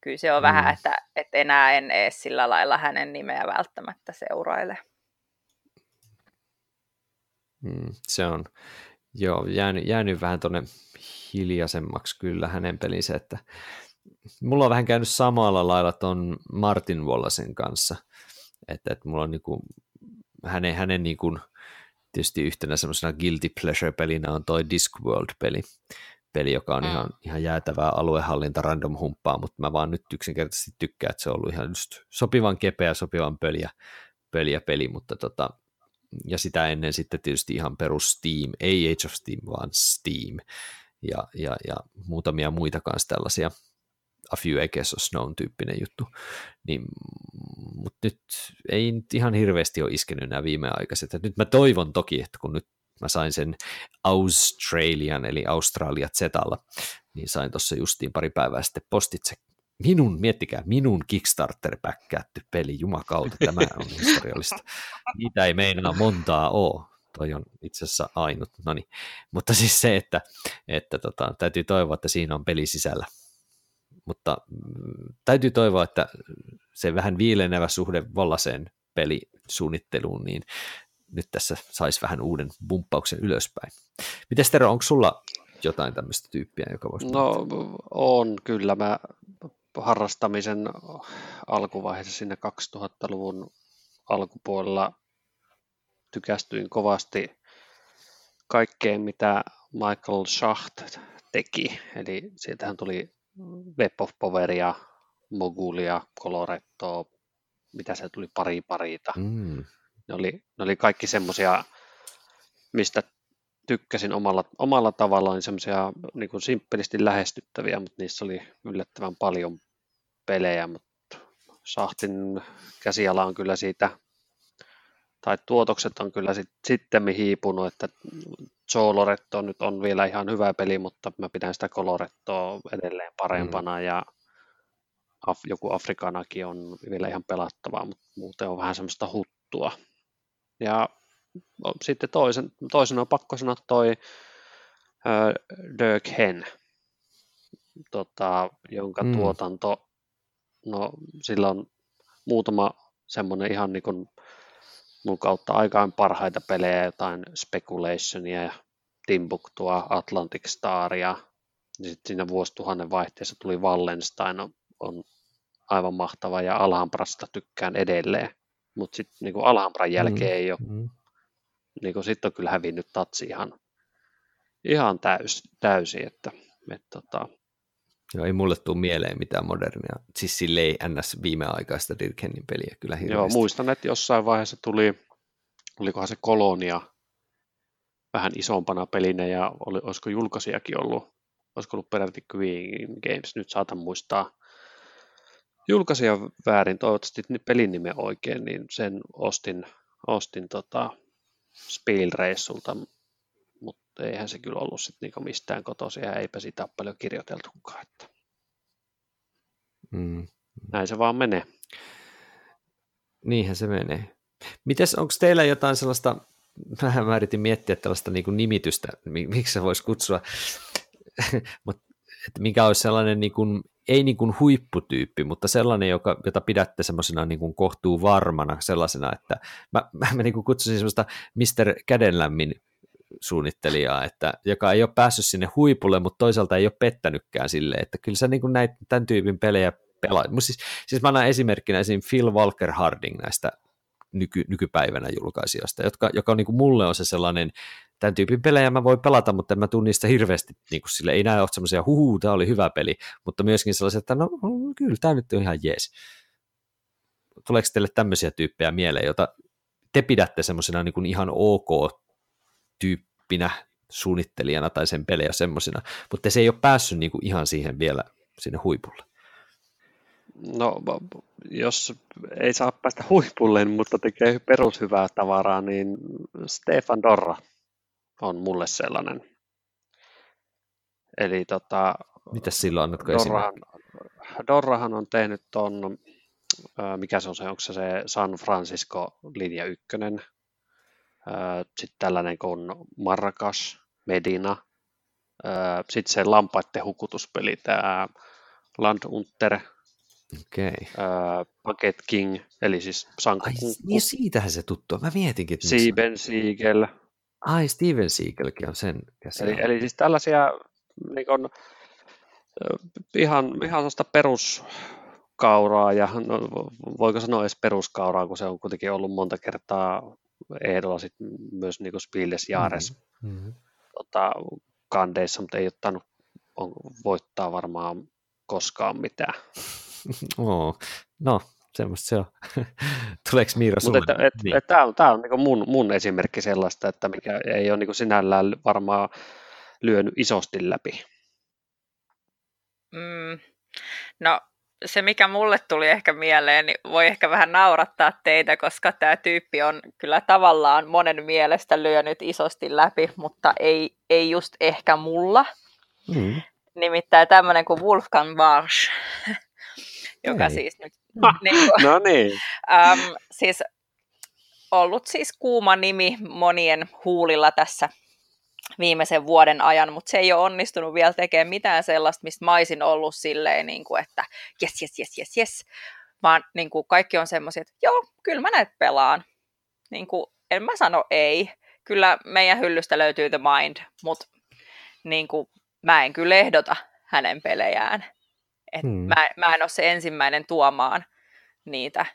kyllä se on mm. vähän, että, että enää en edes sillä lailla hänen nimeä välttämättä seuraile. Mm, se on joo, jäänyt, jäänyt vähän tuonne hiljaisemmaksi kyllä hänen pelinsä, että mulla on vähän käynyt samalla lailla ton Martin Wallacein kanssa, että, että mulla on niinku, hänen, hänen niinku, tietysti yhtenä semmoisena guilty pleasure-pelinä on toi Discworld-peli, peli, joka on mm. ihan, ihan jäätävää aluehallinta random humppaa, mutta mä vaan nyt yksinkertaisesti tykkään, että se on ollut ihan just sopivan kepeä, sopivan peliä, peliä peli, mutta tota, ja sitä ennen sitten tietysti ihan perus Steam, ei Age of Steam, vaan Steam, ja, ja, ja muutamia muita kanssa tällaisia, A Few Acres of Snow tyyppinen juttu, niin, mutta nyt ei nyt ihan hirveästi ole iskenyt nämä viimeaikaiset, että nyt mä toivon toki, että kun nyt mä sain sen Australian, eli Australia Zetalla, niin sain tuossa justiin pari päivää sitten postitse minun, miettikää, minun Kickstarter-päkkätty peli, jumakautta, tämä on historiallista. Niitä ei meinaa montaa ole, toi on itse asiassa ainut, no niin. Mutta siis se, että, että tota, täytyy toivoa, että siinä on peli sisällä. Mutta mm, täytyy toivoa, että se vähän viilenevä suhde Vollaseen pelisuunnitteluun, niin nyt tässä saisi vähän uuden bumppauksen ylöspäin. Miten Tero, onko sulla jotain tämmöistä tyyppiä, joka voisi... No on kyllä. Mä harrastamisen alkuvaiheessa sinne 2000-luvun alkupuolella tykästyin kovasti kaikkeen, mitä Michael Schacht teki. Eli sieltähän tuli Web of Poweria, Mogulia, Colorettoa, mitä se tuli pari parita. Mm. Ne oli, ne oli kaikki semmoisia, mistä tykkäsin omalla, omalla tavallaan semmoisia niin kuin simppelisti lähestyttäviä, mutta niissä oli yllättävän paljon pelejä, mutta Sahtin käsiala on kyllä siitä, tai tuotokset on kyllä sit, sitten hiipunut, että Zoloretto nyt on vielä ihan hyvä peli, mutta mä pidän sitä Colorettoa edelleen parempana mm. ja Af, joku Afrikanakin on vielä ihan pelattavaa, mutta muuten on vähän semmoista huttua. Ja sitten toisen, toisen on pakko sanoa toi äh, Dirk Hen, tota, jonka mm. tuotanto, no sillä on muutama semmoinen ihan niin kuin mun kautta aikaan parhaita pelejä, jotain Speculationia ja Timbuktua, Atlantic Staria. Sitten siinä vuosituhannen vaihteessa tuli Wallenstein, on, on aivan mahtava ja Alhambrasta tykkään edelleen. Mutta sitten niin Alhambran jälkeen mm. ei ole mm niin kuin sitten on kyllä hävinnyt tatsi ihan, ihan täys, täysin, että, että tota... Joo, ei mulle tule mieleen mitään modernia, siis silleen ns. viimeaikaista Dirkennin peliä kyllä hirveästi. Joo, muistan, että jossain vaiheessa tuli, olikohan se Kolonia vähän isompana pelinä ja oli, olisiko julkaisijakin ollut, olisiko ollut peräti Queen Games, nyt saatan muistaa julkaisija väärin, toivottavasti pelin nimen oikein, niin sen ostin, ostin tota, Spiel-reissulta, mutta eihän se kyllä ollut sit niinku mistään kotoisin ja eipä sitä ole paljon kirjoiteltukaan. Että. Mm. Näin se vaan menee. Niinhän se menee. Mites, onko teillä jotain sellaista, mä yritin miettiä tällaista niin kuin nimitystä, miksi se voisi kutsua, mutta että mikä olisi sellainen niin kuin, ei niin kuin huipputyyppi, mutta sellainen, joka, jota pidätte semmoisena niin kuin kohtuu varmana sellaisena, että mä, mä, mä niin kuin kutsusin semmoista Mr. Kädenlämmin suunnittelijaa, että, joka ei ole päässyt sinne huipulle, mutta toisaalta ei ole pettänytkään silleen, että kyllä sä niin kuin näit tämän tyypin pelejä pelaat. Siis, siis mä annan esimerkkinä esim. Phil Walker Harding näistä nyky, nykypäivänä julkaisijoista, jotka, joka on niin kuin mulle on se sellainen tämän tyypin pelejä mä voin pelata, mutta en mä tunnista hirveästi, niin kuin sille ei näe ole semmoisia, huhu, tämä oli hyvä peli, mutta myöskin sellaisia, että no kyllä, tämä nyt on ihan jees. Tuleeko teille tämmöisiä tyyppejä mieleen, joita te pidätte semmoisena niin ihan ok-tyyppinä suunnittelijana tai sen pelejä semmoisina, mutta se ei ole päässyt niin kuin ihan siihen vielä sinne huipulle. No, jos ei saa päästä huipulle, mutta tekee perushyvää tavaraa, niin Stefan Dorra on mulle sellainen. Eli tota, Mitä silloin annatko Dorrahan, Dorrahan on tehnyt ton, mikä se on se, onko se, se San Francisco linja ykkönen, sitten tällainen kuin Marrakas, Medina, sitten se lampaiden hukutuspeli, tämä Land Unter, Okay. Uh, Packet King, eli siis Sanko Ai, niin siitähän se tuttu. Mä mietinkin. Sieben Siegel, Ai, Steven Siegelkin on sen käsiä. Eli, eli siis tällaisia niin kun, ihan, ihan sellaista peruskauraa, ja no, voiko sanoa edes peruskauraa, kun se on kuitenkin ollut monta kertaa ehdolla sit myös niin Spieldes Jaares mm-hmm. tota, kandeissa, mutta ei ottanut on, voittaa varmaan koskaan mitään. Oh, no, semmoista se on. Tuleeko Miira Mutta että, et, niin. et, tämä on, tää on niin mun, mun esimerkki sellaista, että mikä ei ole niin sinällään varmaan lyönyt isosti läpi. Mm, no se, mikä mulle tuli ehkä mieleen, niin voi ehkä vähän naurattaa teitä, koska tämä tyyppi on kyllä tavallaan monen mielestä lyönyt isosti läpi, mutta ei, ei just ehkä mulla. Mm. Nimittäin tämmöinen kuin Wolfgang Barsch, joka ei. siis nyt niin kuin, no niin. äm, siis ollut siis kuuma nimi monien huulilla tässä viimeisen vuoden ajan, mutta se ei ole onnistunut vielä tekemään mitään sellaista, mistä mä olisin ollut silleen, niin kuin, että jes, jes, jes, jes, jes, vaan niin kuin kaikki on semmoisia, että joo, kyllä mä näet pelaan. Niin kuin, en mä sano ei. Kyllä meidän hyllystä löytyy The Mind, mutta niin kuin, mä en kyllä ehdota hänen pelejään. Et hmm. mä, mä en ole se ensimmäinen tuomaan niitä.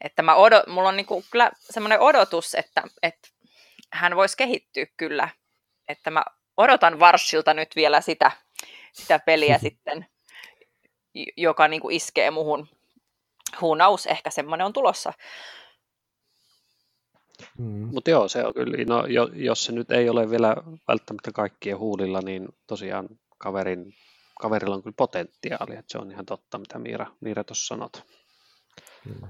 Että mä odot, mulla on niinku kyllä semmoinen odotus, että, että hän voisi kehittyä kyllä. Että mä odotan Varsilta nyt vielä sitä, sitä peliä sitten, joka niinku iskee muhun. Knows, ehkä semmoinen on tulossa. Mm. Mutta joo, se on kyllä, no, jos se nyt ei ole vielä välttämättä kaikkien huulilla, niin tosiaan kaverin, kaverilla on kyllä potentiaalia, että se on ihan totta, mitä Miira, Miira tuossa sanot. Kyllä.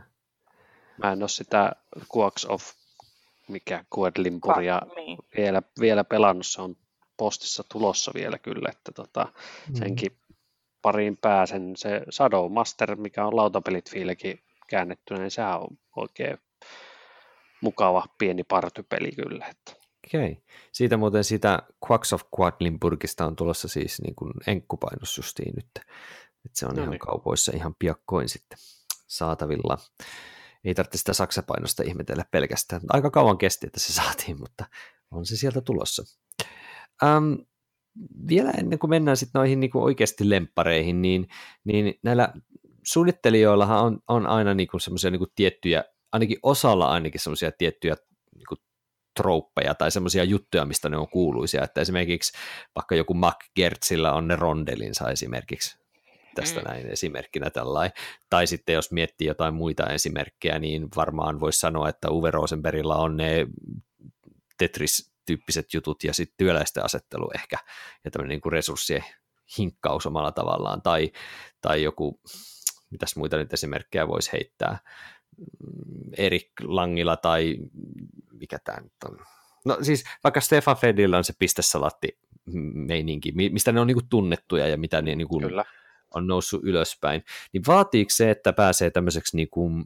Mä en ole sitä Quarks of mikä Quedlimburia niin. vielä, vielä pelannut, se on postissa tulossa vielä kyllä, että tota, mm. senkin pariin pääsen. Se Shadow Master, mikä on lautapelit fiillekin käännettynä, niin sehän on oikein mukava pieni partypeli kyllä. Että. Okei. Okay. Siitä muuten sitä Quacks of Quedlinburgista on tulossa siis niin kuin enkkupainos justiin nyt. Että se on no ihan niin. kaupoissa ihan piakkoin sitten saatavilla. Ei tarvitse sitä saksapainosta ihmetellä pelkästään. Aika kauan kesti, että se saatiin, mutta on se sieltä tulossa. Um, vielä ennen kuin mennään sitten noihin niin kuin oikeasti lemppareihin, niin, niin näillä suunnittelijoillahan on, on aina niin semmoisia niin tiettyjä, ainakin osalla ainakin semmoisia tiettyjä niin kuin trouppeja tai semmoisia juttuja, mistä ne on kuuluisia, että esimerkiksi vaikka joku Mac Gertzillä on ne rondelinsa esimerkiksi, tästä mm. näin esimerkkinä tällainen. Tai sitten jos miettii jotain muita esimerkkejä, niin varmaan voisi sanoa, että Uwe Rosenbergilla on ne Tetris-tyyppiset jutut ja sitten työläisten asettelu ehkä, ja tämmöinen niin resurssien hinkkaus omalla tavallaan, tai, tai joku, mitäs muita nyt esimerkkejä voisi heittää, Erik Langilla tai mikä tämä nyt on. No siis vaikka Stefan Fedillä on se pistesalatti meininki, mistä ne on niinku tunnettuja ja mitä ne niinku Kyllä on noussut ylöspäin, niin vaatiiko se, että pääsee tämmöiseksi niin kuin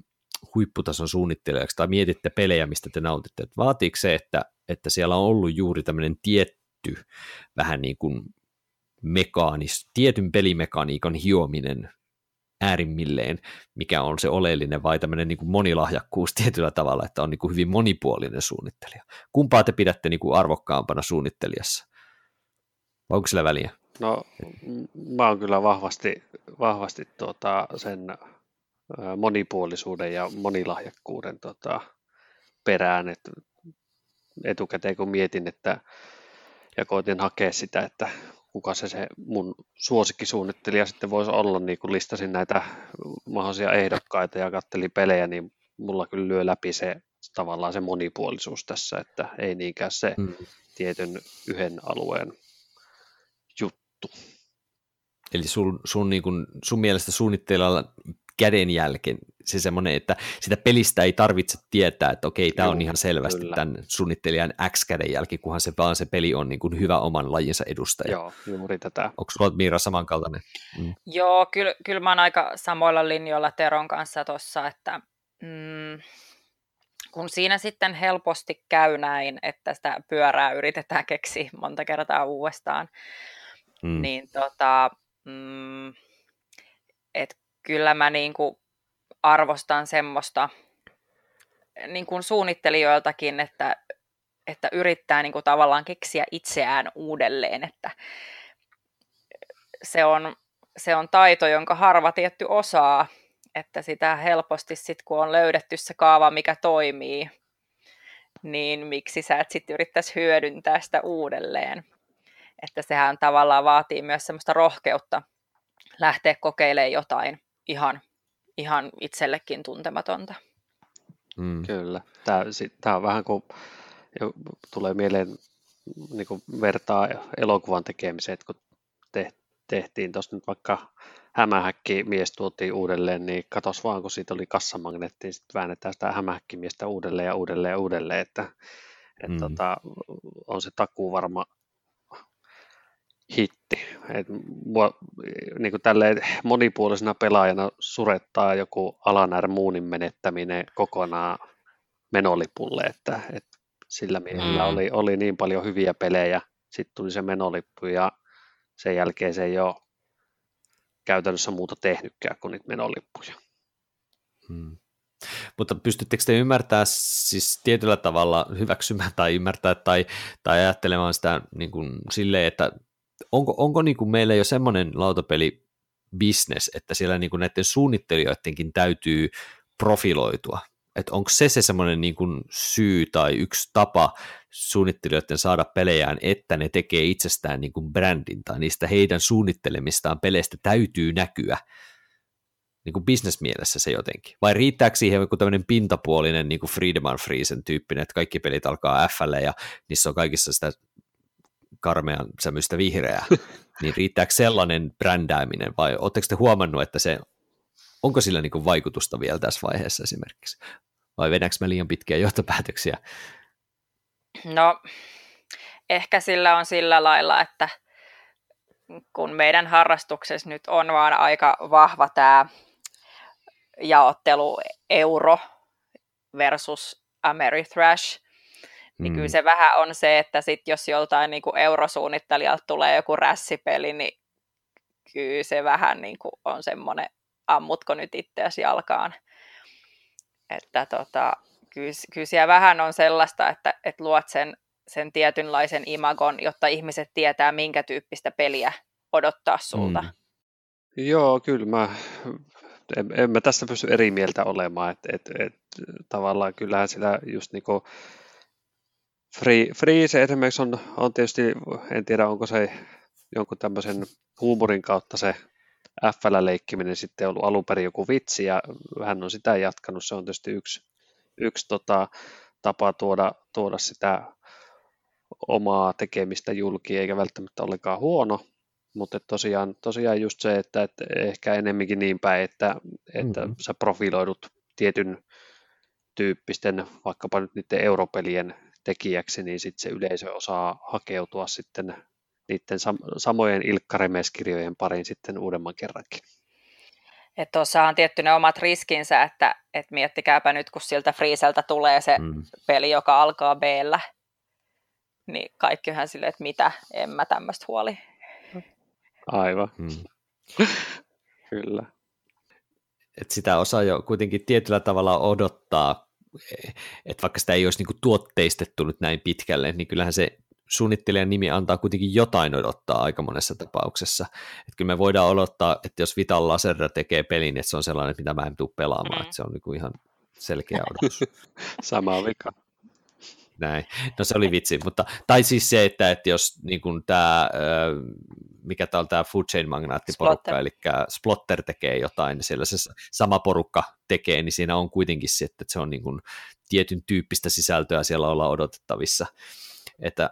huipputason suunnittelijaksi tai mietitte pelejä, mistä te nautitte, että vaatiiko se, että, että siellä on ollut juuri tämmöinen tietty vähän niin kuin mekaanis, tietyn pelimekaniikan hiominen äärimmilleen, mikä on se oleellinen, vai tämmöinen niin kuin monilahjakkuus tietyllä tavalla, että on niin kuin hyvin monipuolinen suunnittelija. Kumpaa te pidätte niin kuin arvokkaampana suunnittelijassa? Vai onko sillä väliä? No mä oon kyllä vahvasti, vahvasti tuota, sen monipuolisuuden ja monilahjakkuuden tota, perään, että etukäteen kun mietin, että ja koitin hakea sitä, että kuka se, se mun suosikkisuunnittelija sitten voisi olla, niin kun listasin näitä mahdollisia ehdokkaita ja kattelin pelejä, niin mulla kyllä lyö läpi se tavallaan se monipuolisuus tässä, että ei niinkään se mm. tietyn yhden alueen juttu. Eli sun, sun, niin kun, sun mielestä suunnitteilla kädenjälkeen se semmoinen, että sitä pelistä ei tarvitse tietää, että okei, tämä on ihan selvästi kyllä. tämän suunnittelijan X-kädenjälki, kunhan se vaan se peli on niin kuin hyvä oman lajinsa edustaja. Joo, juuri tätä. Onko sulla Miira samankaltainen? Mm. Joo, kyllä, kyllä mä oon aika samoilla linjoilla Teron kanssa tuossa, että mm, kun siinä sitten helposti käy näin, että sitä pyörää yritetään keksiä monta kertaa uudestaan, mm. niin tota, mm, et kyllä mä niinku arvostan semmoista niin kuin suunnittelijoiltakin, että, että yrittää niin kuin tavallaan keksiä itseään uudelleen, että se on, se on taito, jonka harva tietty osaa, että sitä helposti sitten kun on löydetty se kaava, mikä toimii, niin miksi sä et sitten yrittäisi hyödyntää sitä uudelleen. Että sehän tavallaan vaatii myös semmoista rohkeutta lähteä kokeilemaan jotain ihan, ihan itsellekin tuntematonta. Mm. Kyllä. Tämä, tämä on vähän kuin tulee mieleen niin kuin vertaa elokuvan tekemiseen, että kun te, tehtiin tuossa nyt vaikka hämähäkki mies tuotiin uudelleen, niin katos vaan, kun siitä oli kassamagneetti, niin sitten väännetään sitä hämähäkkimiestä uudelleen ja uudelleen ja uudelleen, että, että mm. tota, on se takuu varma hitti. Et mua, niin kuin tälleen monipuolisena pelaajana surettaa joku Alanar Moonin menettäminen kokonaan menolipulle, että, että sillä miehellä mm. oli, oli niin paljon hyviä pelejä, sitten tuli se menolippu ja sen jälkeen se ei ole käytännössä muuta tehnytkään kuin niitä menolippuja. Hmm. Mutta pystyttekö te ymmärtää siis tietyllä tavalla hyväksymään tai ymmärtää tai, tai ajattelemaan sitä niin kuin silleen, että onko, onko niin kuin meillä jo semmoinen lautapeli business, että siellä niin kuin näiden suunnittelijoidenkin täytyy profiloitua, että onko se se semmoinen niin kuin syy tai yksi tapa suunnittelijoiden saada pelejään, että ne tekee itsestään niin kuin brändin tai niistä heidän suunnittelemistaan peleistä täytyy näkyä niin kuin bisnesmielessä se jotenkin? Vai riittääkö siihen joku tämmöinen pintapuolinen niin kuin Friedemann Friesen tyyppinen, että kaikki pelit alkaa F ja niissä on kaikissa sitä karmean sämystä vihreää, niin riittääkö sellainen brändääminen vai oletteko te huomannut, että se, onko sillä niin kuin vaikutusta vielä tässä vaiheessa esimerkiksi? Vai vedänkö mä liian pitkiä johtopäätöksiä? No, ehkä sillä on sillä lailla, että kun meidän harrastuksessa nyt on vaan aika vahva tämä jaottelu euro versus Ameritrash, niin mm. kyllä se vähän on se, että sit jos joltain niin kuin eurosuunnittelijalta tulee joku rässipeli, niin kyllä se vähän niin kuin on semmoinen, ammutko nyt itseäsi jalkaan. Että tota, kyllä, kyllä siellä vähän on sellaista, että, että luot sen, sen tietynlaisen imagon, jotta ihmiset tietää, minkä tyyppistä peliä odottaa sulta. Mm. Joo, kyllä mä, en, en mä tässä pysty eri mieltä olemaan, että et, et, tavallaan kyllähän sillä just niinku Free, Freeze esimerkiksi on, on tietysti, en tiedä onko se jonkun tämmöisen huumorin kautta se FL-leikkiminen sitten ollut alun perin joku vitsi ja hän on sitä jatkanut. Se on tietysti yksi, yksi tota, tapa tuoda, tuoda sitä omaa tekemistä julki, eikä välttämättä ollenkaan huono, mutta tosiaan, tosiaan just se, että, että ehkä enemminkin niin päin, että, että mm-hmm. sä profiloidut tietyn tyyppisten, vaikkapa nyt niiden europelien tekijäksi, niin sitten se yleisö osaa hakeutua sitten niiden sam- samojen ilkkarimeskirjojen pariin sitten uudemman kerrankin. Että tuossa on tietty ne omat riskinsä, että, että miettikääpä nyt, kun siltä Freeseltä tulee se mm. peli, joka alkaa b niin kaikkihan silleen, että mitä, en mä tämmöistä huoli. Aivan. Mm. Kyllä. Et sitä osaa jo kuitenkin tietyllä tavalla odottaa, että vaikka sitä ei olisi niinku tuotteistettu nyt näin pitkälle, niin kyllähän se suunnittelijan nimi antaa kuitenkin jotain odottaa aika monessa tapauksessa. Että kyllä me voidaan odottaa, että jos Vital Laserra tekee pelin, niin että se on sellainen, mitä mä en tule pelaamaan, mm. että se on niinku ihan selkeä odotus. Sama vika. Näin. No se oli vitsi, mutta, tai siis se, että, että jos niin kuin tämä, mikä tämä on tämä Food Chain Magnaatti-porukka, eli Splotter tekee jotain, niin siellä se sama porukka tekee, niin siinä on kuitenkin se, että se on niin kuin tietyn tyyppistä sisältöä siellä olla odotettavissa että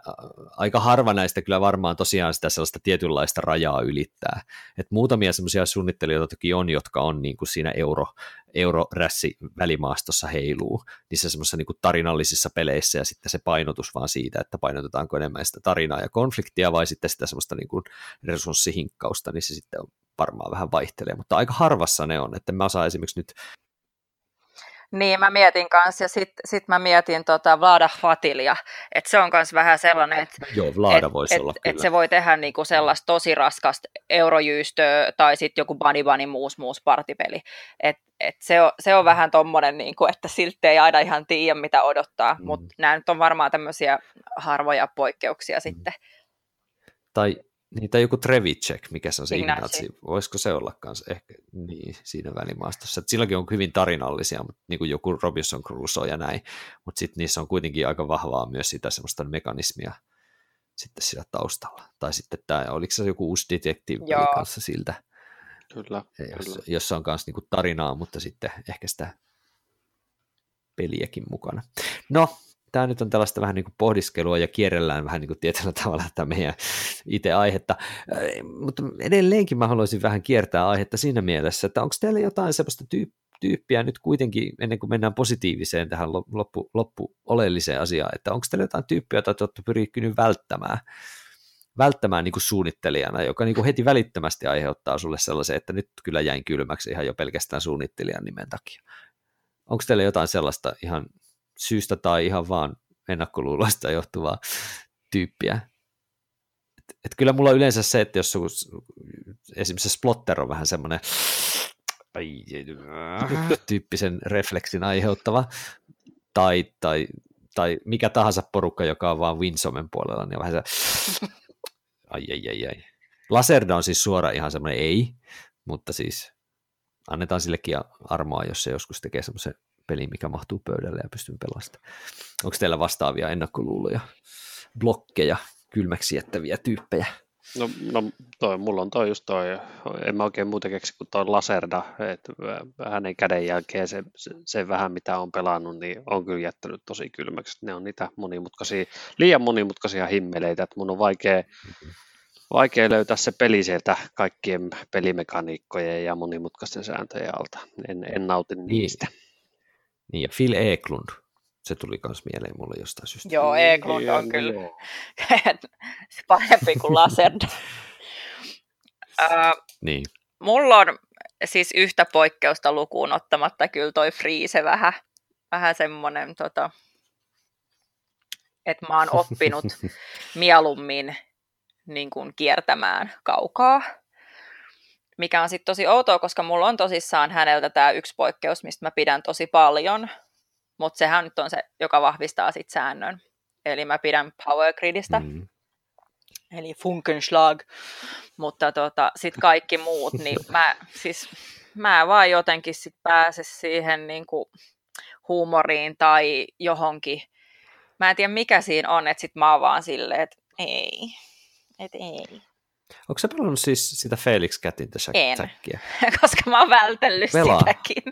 aika harva näistä kyllä varmaan tosiaan sitä sellaista tietynlaista rajaa ylittää. Et muutamia semmoisia suunnittelijoita toki on, jotka on niin kuin siinä euro, eurorässi välimaastossa heiluu, niissä semmoisissa niin tarinallisissa peleissä ja sitten se painotus vaan siitä, että painotetaanko enemmän sitä tarinaa ja konfliktia vai sitten sitä semmoista niin kuin resurssihinkkausta, niin se sitten varmaan vähän vaihtelee, mutta aika harvassa ne on, että mä osaan esimerkiksi nyt niin, mä mietin kanssa, ja sitten sit mä mietin tota Vlada Fatilia, että se on myös vähän sellainen, että Joo, Vlada et, voisi et, olla et, se voi tehdä niinku sellaista tosi raskasta eurojyystöä, tai sitten joku Bunny Bunny muus muus partipeli. Et, et se, on, se on vähän tommonen, niinku, että silti ei aina ihan tiedä, mitä odottaa, mm. mutta nämä nyt on varmaan tämmöisiä harvoja poikkeuksia mm. sitten. Tai niin, tai joku Trevicek, mikä se on se Ignatsi. Voisiko se olla kanssa ehkä niin, siinä välimaastossa. Et silläkin on hyvin tarinallisia, mutta niin kuin joku Robinson Crusoe ja näin, mutta sitten niissä on kuitenkin aika vahvaa myös sitä semmoista mekanismia sitten siellä taustalla. Tai sitten tämä, oliko se joku uusi detektiivi kanssa siltä, kyllä, jos, kyllä. jossa on myös niinku tarinaa, mutta sitten ehkä sitä peliäkin mukana. No, tämä nyt on tällaista vähän niin kuin pohdiskelua ja kierrellään vähän niin kuin tietyllä tavalla tätä meidän itse aihetta, äh, mutta edelleenkin mä haluaisin vähän kiertää aihetta siinä mielessä, että onko teillä jotain sellaista tyyppiä nyt kuitenkin, ennen kuin mennään positiiviseen tähän loppu, loppu oleelliseen asiaan, että onko teillä jotain tyyppiä, jota te olette pyrkinyt välttämään, välttämään niin kuin suunnittelijana, joka niin kuin heti välittömästi aiheuttaa sulle sellaisen, että nyt kyllä jäin kylmäksi ihan jo pelkästään suunnittelijan nimen takia. Onko teillä jotain sellaista ihan syystä tai ihan vaan ennakkoluuloista johtuvaa tyyppiä. Et, et kyllä mulla yleensä se, että jos joku, esimerkiksi Splotter on vähän semmoinen tyyppisen refleksin aiheuttava, tai, tai, tai mikä tahansa porukka, joka on vaan Winsomen puolella, niin vähän se, ai, ai, ai, ai. Laserda on siis suora ihan semmoinen ei, mutta siis annetaan sillekin armoa, jos se joskus tekee semmoisen peli, mikä mahtuu pöydälle ja pystyn pelastamaan. Onko teillä vastaavia ennakkoluuloja, blokkeja, kylmäksi jättäviä tyyppejä? No, no toi, mulla on toi just toi, en mä oikein muuta keksi kuin toi Laserda, että hänen käden jälkeen se, se, se, vähän mitä on pelannut, niin on kyllä jättänyt tosi kylmäksi. Ne on niitä monimutkaisia, liian monimutkaisia himmeleitä, että mun on vaikea, vaikea löytää se peli sieltä kaikkien pelimekaniikkojen ja monimutkaisten sääntöjen alta. En, en nauti niin. niistä. Niin, ja Phil Eklund, se tuli myös mieleen mulle jostain syystä. Joo, Eklund on kyllä parempi kuin Laserd. uh, niin. Mulla on siis yhtä poikkeusta lukuun ottamatta kyllä toi Friise vähän, vähän semmoinen, tota, että mä oon oppinut mieluummin niin kuin kiertämään kaukaa. Mikä on sitten tosi outoa, koska mulla on tosissaan häneltä tämä yksi poikkeus, mistä mä pidän tosi paljon, mutta sehän nyt on se, joka vahvistaa sit säännön. Eli mä pidän Power Gridistä, mm. eli Funkenschlag, mutta tota, sitten kaikki muut, niin mä, siis, mä vaan jotenkin sit pääse siihen niin kuin huumoriin tai johonkin. Mä en tiedä mikä siinä on, että sit mä oon vaan silleen, että ei, että ei. Onko se pelannut siis sitä Felix Catinta En, koska mä oon vältellyt Pelaa. sitäkin.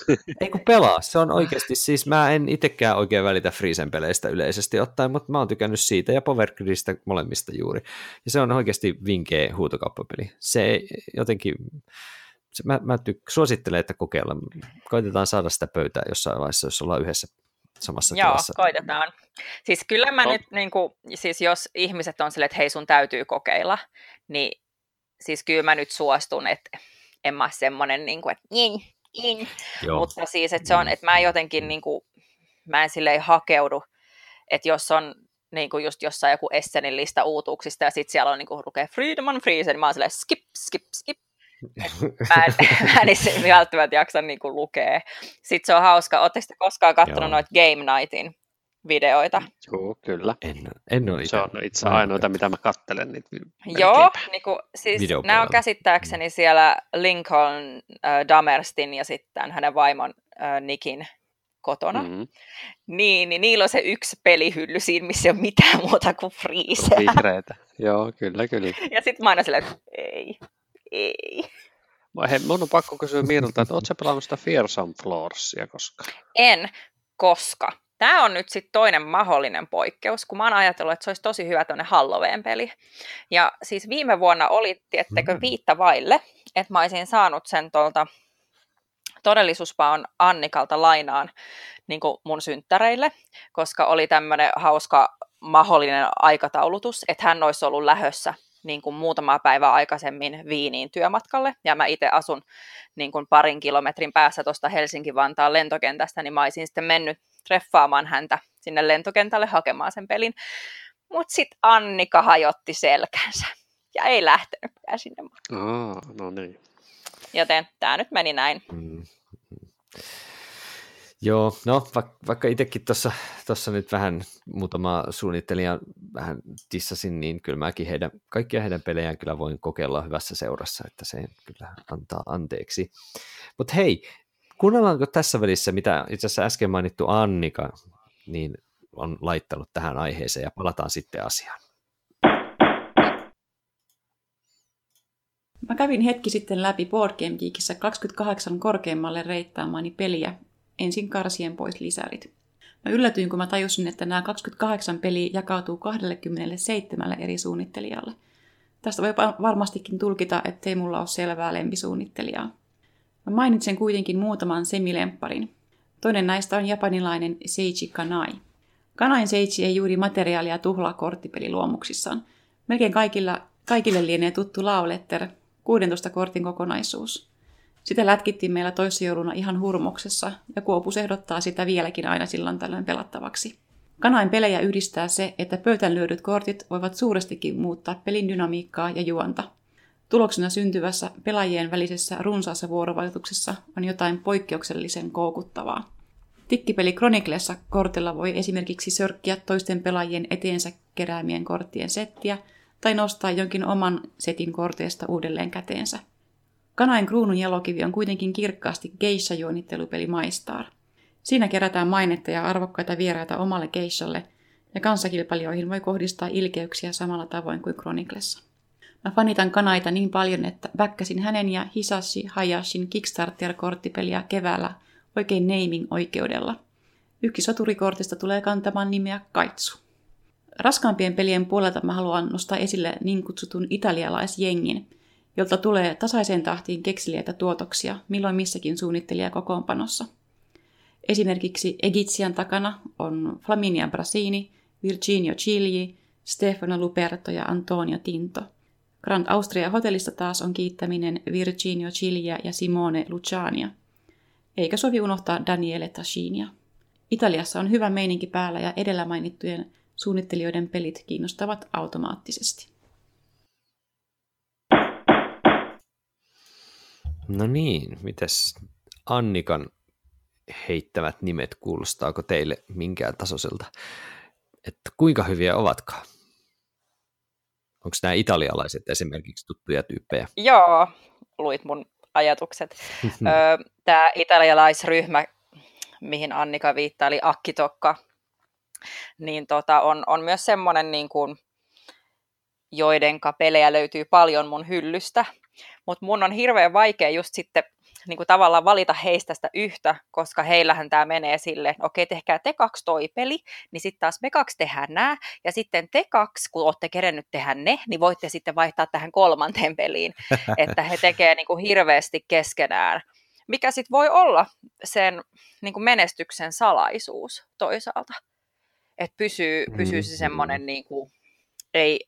Ei kun pelaa, se on oikeasti, siis mä en itsekään oikein välitä Freezen peleistä yleisesti ottaen, mutta mä oon tykännyt siitä ja Power Gridistä molemmista juuri. Ja se on oikeasti vinkeä huutokauppapeli. Se jotenkin, se, mä, mä tyk, suosittelen, että kokeilla. Koitetaan saada sitä pöytää jossain vaiheessa, jos ollaan yhdessä samassa Joo, tilassa. koitetaan. Siis kyllä mä no. nyt, niin kuin, siis jos ihmiset on silleen, että hei sun täytyy kokeilla, niin siis kyllä mä nyt suostun, että en mä semmoinen, niin kuin, että niin, niin. Mutta siis, että se on, mm. että mä jotenkin, niin kuin, mä en silleen hakeudu, että jos on niin kuin just jossain joku Essenin lista uutuuksista ja sitten siellä on niin kuin lukee Freedom on Freeze, niin mä oon silleen skip, skip, skip. mä en, mä en välttämättä jaksa niin kuin lukea. Sitten se on hauska. Oletteko te koskaan katsonut noita Game Nightin videoita. Joo, kyllä. En, en ole Se on itse ainoita, mitä mä kattelen. Niitä Joo, niin kuin, siis nämä on käsittääkseni siellä Lincoln äh, Damerstin ja sitten hänen vaimon äh, Nikin kotona. Mm-hmm. Niin, niin niillä on se yksi pelihylly siinä, missä ei ole mitään muuta kuin friiseä. Vihreitä, joo, kyllä, kyllä. Ja sitten mä aina silleen, että ei, ei. Hei, mun on pakko kysyä Miinulta, että ootko pelannut sitä Fearsome Floorsia koskaan? En, koska Tämä on nyt sitten toinen mahdollinen poikkeus, kun mä oon ajatellut, että se olisi tosi hyvä tuonne Halloween-peli. Ja siis viime vuonna oli, tiettekö, mm. viitta vaille, että mä olisin saanut sen tuolta todellisuuspaon Annikalta lainaan niin mun synttäreille, koska oli tämmöinen hauska mahdollinen aikataulutus, että hän olisi ollut lähössä niin kuin muutamaa päivää aikaisemmin Viiniin työmatkalle, ja mä itse asun niin kuin parin kilometrin päässä tuosta Helsinki-Vantaan lentokentästä, niin mä olisin sitten mennyt treffaamaan häntä sinne lentokentälle hakemaan sen pelin. Mutta sitten Annika hajotti selkänsä ja ei lähtenytkään sinne. Aa, no niin. Joten tämä nyt meni näin. Mm. Joo, no vaikka itsekin tuossa nyt vähän muutama suunnittelija vähän tissasin, niin kyllä mäkin heidän, kaikkia heidän pelejään kyllä voin kokeilla hyvässä seurassa, että se kyllä antaa anteeksi. Mutta hei, kuunnellaanko tässä välissä, mitä itse asiassa äsken mainittu Annika niin on laittanut tähän aiheeseen ja palataan sitten asiaan. Mä kävin hetki sitten läpi Board Game Geekissä 28 korkeimmalle reittaamani peliä, ensin karsien pois lisärit. Mä yllätyin, kun mä tajusin, että nämä 28 peliä jakautuu 27 eri suunnittelijalle. Tästä voi varmastikin tulkita, ettei mulla ole selvää lempisuunnittelijaa. Mä mainitsen kuitenkin muutaman semilempparin. Toinen näistä on japanilainen Seiji Kanai. Kanain Seiji ei juuri materiaalia tuhlaa korttipeliluomuksissaan. Melkein kaikilla, kaikille lienee tuttu Lauletter, 16 kortin kokonaisuus. Sitä lätkittiin meillä toissajouluna ihan hurmoksessa, ja Kuopus ehdottaa sitä vieläkin aina silloin tällöin pelattavaksi. Kanain pelejä yhdistää se, että pöytään lyödyt kortit voivat suurestikin muuttaa pelin dynamiikkaa ja juonta – Tuloksena syntyvässä pelaajien välisessä runsaassa vuorovaikutuksessa on jotain poikkeuksellisen koukuttavaa. Tikkipeli Chroniclessa kortilla voi esimerkiksi sörkkiä toisten pelaajien eteensä keräämien korttien settiä tai nostaa jonkin oman setin korteista uudelleen käteensä. Kanain kruunun jalokivi on kuitenkin kirkkaasti geisha-juonittelupeli Maistar. Siinä kerätään mainetta ja arvokkaita vieraita omalle geishalle, ja kanssakilpailijoihin voi kohdistaa ilkeyksiä samalla tavoin kuin Chroniclessa. Mä fanitan Kanaita niin paljon, että väkkäsin hänen ja Hisashi Hayashin Kickstarter-korttipeliä keväällä oikein naming-oikeudella. Yksi soturikortista tulee kantamaan nimeä Kaitsu. Raskaampien pelien puolelta mä haluan nostaa esille niin kutsutun italialaisjengin, jolta tulee tasaiseen tahtiin keksiliäitä tuotoksia milloin missäkin suunnittelija kokoonpanossa. Esimerkiksi Egitsian takana on Flaminia Brasini, Virginio Chilji, Stefano Luperto ja Antonio Tinto. Grand Austria hotellista taas on kiittäminen Virginio Chilja ja Simone Luciania. Eikä sovi unohtaa Daniele Tascinia. Italiassa on hyvä meininki päällä ja edellä mainittujen suunnittelijoiden pelit kiinnostavat automaattisesti. No niin, mites Annikan heittämät nimet, kuulostaako teille minkään tasoiselta? Että kuinka hyviä ovatkaan? Onko nämä italialaiset esimerkiksi tuttuja tyyppejä? Joo, luit mun ajatukset. Tämä italialaisryhmä, mihin Annika viittaili, Akkitokka, niin tota, on, on myös semmoinen, niin kuin, joidenka pelejä löytyy paljon mun hyllystä, mutta mun on hirveän vaikea just sitten niin kuin tavallaan valita heistä sitä yhtä, koska heillähän tämä menee silleen, että okei, tehkää te kaksi toi peli, niin sitten taas me kaksi tehdään nämä, ja sitten te kaksi, kun olette kerennyt tehdä ne, niin voitte sitten vaihtaa tähän kolmanteen peliin, että he tekee niin kuin hirveästi keskenään, mikä sitten voi olla sen niin kuin menestyksen salaisuus toisaalta, että pysyy, pysyy se mm-hmm. semmoinen, niin kuin, ei,